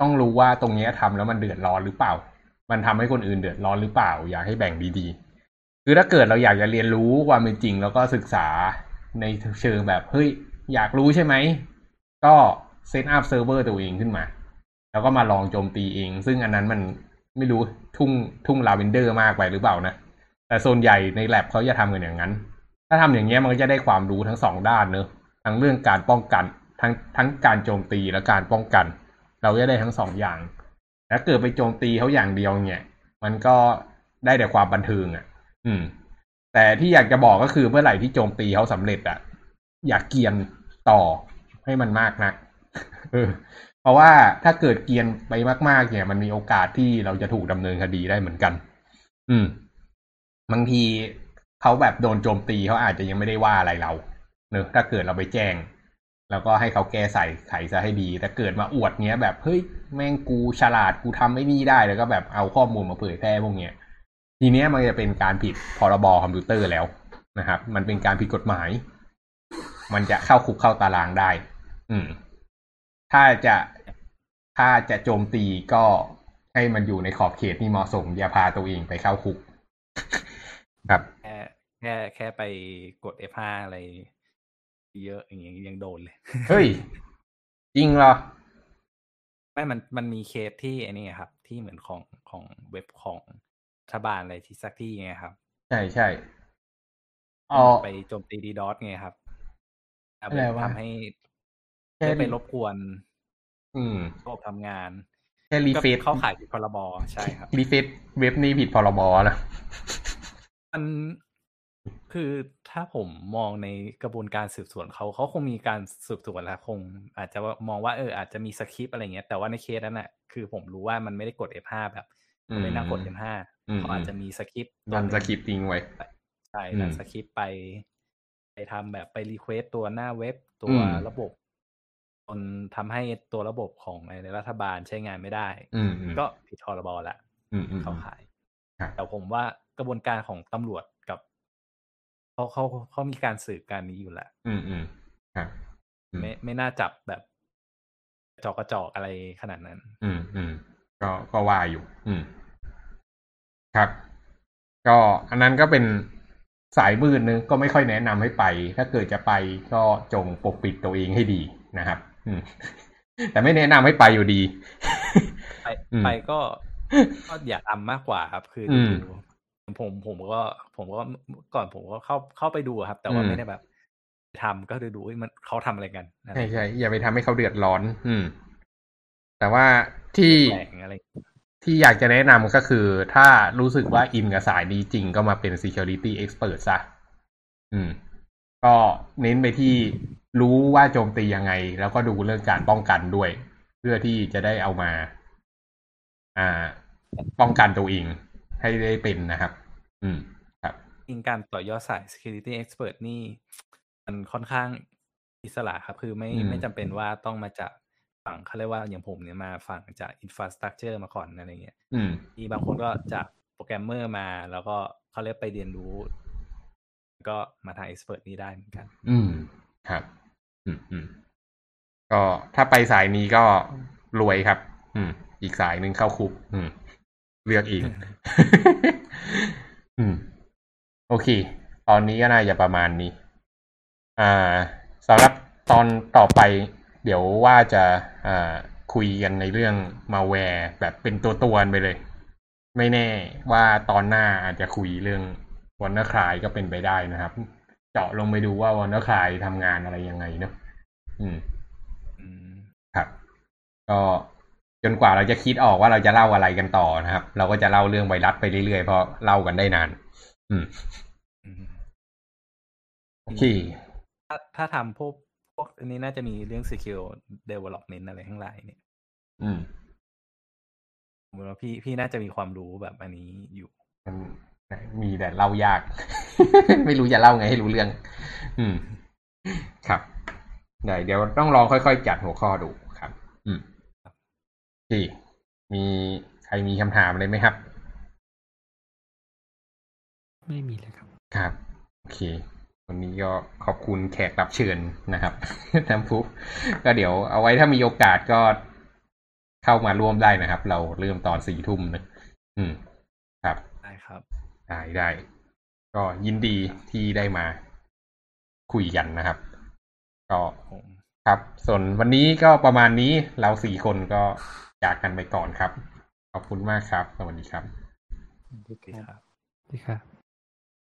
A: ต้องรู้ว่าตรงเนี้ยทำแล้วมันเดือดร้อนหรือเปล่า มันทำให้คนอื่นเดือดร้อนหรือเปล่า อยากให้แบ่งดีๆ คือถ้าเกิดเราอยากจะเรียนรู้ความเป็นจริง แล้วก็ศึกษาในเชิงแบบเฮ้ยอยากรู้ใช่ไหม ก็ set up server ตัวเองขึ้นมา แล้วก็มาลองโจมตีเอง ซึ่งอันนั้นมันไม่รู้ทุ่งทุ่งลาเวนเดอร์มากไปหรือเปล่านะ แต่ส่วนใหญ่ในแ a บเขาจะทำกันอย่างนั้น ถ้าทำอย่างเงี้ยมันก็จะได้ความรู้ทั้งสองด้านเนอะ ทั้งเรื่องการป้องกัน ทั้งทั้งการโจมตีและการป้องกัน เราจะได้ทั้งสองอย่างถ้าเกิดไปโจมตีเขาอย่างเดียวเนี่ย มันก็ได้แต่ความบันเทิงอะ อืม แต่ที่อยากจะบอกก็คือเมื่อไหร่ที่โจมตีเขาสำเร็จอะ อย่ากเกียนต่อให้มันมากนะเออเพราะว่าถ้าเกิดเกียนไปมาก ๆ เนี่ย มันมีโอกาสที่เราจะถูกดำเนินคดีได้เหมือนกัน อืม บางทีเขาแบบโดนโจมตีเขาอาจจะยังไม่ได้ว่าอะไรเรา เนอะถ้าเกิดเราไปแจ้ง แล้วก็ให้เขาแก้ใส่ไขซะให้ดี แต่เกิดมาอวดเงี้ยแบบเฮ้ยแม่งกูฉลาดกูทำไม่นี่ได้แล้วก็แบบเอาข้อมูลมาเผยแพร่พวกเนี้ยทีเนี้ยมันจะเป็นการผิดพรบคอมพิวเตอร์แล้วนะครับ มันเป็นการผิดกฎหมาย มันจะเข้าคุกเข้าตารางได้ อืม ถ้าจะถ้าจะโจมตีก็ให้มันอยู่ในขอบเขตที่เหมาะสม อย่าพาตัวเองไปเข้าคุก ครับ
E: แค่แค่แค่ไปกด F5 อะไร เยอะอย่างเงี้ยยังโดนเลย
A: เฮ้ย จริงเหรอ
E: ไม่มันมันมีเคสที่ไอ้นี่ครับ ที่เหมือนของของเว็บของรัฐบาลอะไรที่สักที่ไงครับ
A: ใช่ใช่อ๋อ
E: ไปโจมตีดีดอสไงครับเอา
A: อะไรวะ
E: ทำให้
A: แค่
E: ได้ไปรบกวน
A: อืม
E: ระบบทำงาน
A: แค่รี
E: ก็
A: เฟซ
E: เข้าข่ายผิดพรบใช่ครับ
A: ref resh เว็บนี้ผิดพรบนะ
E: มัน คือถ้าผมมองในกระบวนการสืบสวนเขา เขาคงมีการสืบสวนแล้วคง อาจจะว่ามองว่า เออ อาจจะมีสคริปต์อะไรเงี้ย แต่ว่าในเคสนั้นน่ะ คือผมรู้ว่ามันไม่ได้กด F5 แบบ
A: อืม
E: ไม่นั่งกด F5
A: อืม
E: เขาอาจจะมี
A: script run script ทิ้งไว้
E: ใช่
A: อืม
E: run script ไป ไปทำแบบไป request ตัวหน้าเว็บตัวอื
A: ม
E: ระบบจนทำให้ตัวระบบของในรัฐบาลใช้งานไม่ได้
A: อืมอืม
E: ก็ผิดพรบละ
A: อืมอืม
E: เข้าข่าย
A: ครับ
E: แต่ผมว่ากระบวนการของตำรวจกับ เขาเขาเขามีการสืบการนี้อยู่แหละ
A: อืมอืมครับอืม
E: ไม่ไม่น่าจับแบบกระจอกกระจอกอะไรขนาดนั้น
A: อืมอืมก็ก็ว่าอยู่ อืม ครับ ก็อันนั้นก็เป็นสายมืดนึงก็ไม่ค่อยแนะนำให้ไป ถ้าเกิดจะไปก็จงปกปิดตัวเองให้ดีนะครับ อืม แต่ไม่แนะนำให้ไปอยู่ดี
E: ไป
A: อืม
E: ไปก็ก็อยากทำมากกว่าครับ คือ
A: อื
E: ดู
A: ม
E: ผมผมก็ ผมก็ก่อนผมก็เข้าเข้าไปดูครับ แต่ว่า
A: อืม
E: ไม่ได้แบบทำก็คือดูเอ้ยมันเขาทำอะไรกันอะไร
A: ใช่ใช่อย่าไปทำให้เขาเดือดร้อน อืม แต่ว่าที่
E: แปลงอะไร
A: ที่อยากจะแนะนำก็คือ ถ้ารู้สึกว่าอินกับสายนี้จริงก็มาเป็น security expert ซะ อืม ก็เน้นไปที่รู้ว่าโจมตียังไง แล้วก็ดูเรื่องการป้องกันด้วย เพื่อที่จะได้เอามา อ่า ป้องกันตัวเอง ให้ได้เป็นนะครับ อืมครับ
E: จริงการต่อยอดสาย security expert นี่ มันค่อนข้างอิสระครับ คือไม่
A: อืม
E: ไม่จำเป็นว่าต้องมาจากฝั่งเขาเรียกว่าอย่างผมเนี่ยมาฝั่งจาก infrastructure มาก่อนอะไรเงี้ย
A: อืม
E: มีบางคนก็จากโปรแกรมเมอร์มาแล้วก็เขาเรียกไปเรียนรู้ ก็มาทาง expert นี้ได้เหมือนกัน
A: อืมครับ อืมอืมก็ถ้าไปสายนี้ก็รวยครับ อืม อีกสายหนึ่งเข้าคุก อืม เลือกอีกอืม โอเค ตอนนี้ก็น่าจะประมาณนี้ อ่าสำหรับตอนต่อไป เดี๋ยวว่าจะอ่าคุยกันในเรื่องมาแวร์แบบเป็นตัวตัวๆไปเลย ไม่แน่ว่าตอนหน้าอาจจะคุยเรื่องวันน e r คลายก็เป็นไปได้นะครับ เจาะลงไปดูว่าวันน e r คลายทำงานอะไรยังไงเนอะอืม
E: อืม
A: ครับ ก็ จนกว่าเราจะคิดออกว่าเราจะเล่าอะไรกันต่อนะครับ เราก็จะเล่าเรื่องไวรัสไปเรื่อยๆเพราะเล่ากันได้นาน อืม
E: อืม
A: โอเค
E: ถ้าถ้าทำพวกพวกอันนี้น่าจะมีเรื่อง secure development อะไรทั้งหลายเนี่ย
A: อืม
E: ผมว่าพี่พี่น่าจะมีความรู้แบบอันนี้อยู่
A: มันมีแต่เล่ายาก ไม่รู้จะเล่าไงให้รู้เรื่อง อืม ครับได้เดี๋ยวต้องลองค่อยๆจัดหัวข้อดูครับ อืม โอเคมีใครมีคำถามอะไรไหมครับ
C: ไม่มีเลยครับ
A: ครับโอเค วันนี้ก็ขอบคุณแขกรับเชิญนะครับน้ำพุก็เดี๋ยวเอาไว้ถ้ามีโอกาสก็เข้ามาร่วมได้นะครับ เราเริ่มตอนสี่ทุ่มนะอืม ครับ
E: ได้ครับ
A: ได้ได้ก็ยินดีที่ได้มาคุยกันนะครับ ก็
E: ผม
A: ครับ ส่วนวันนี้ก็ประมาณนี้เราสี่คนก็ จากกันไปก่อนครับ ขอบคุณมากครับ สวัสดีครับ
B: สวัสดี
E: ดี
B: ครับ
E: ครับ
C: ดีครับ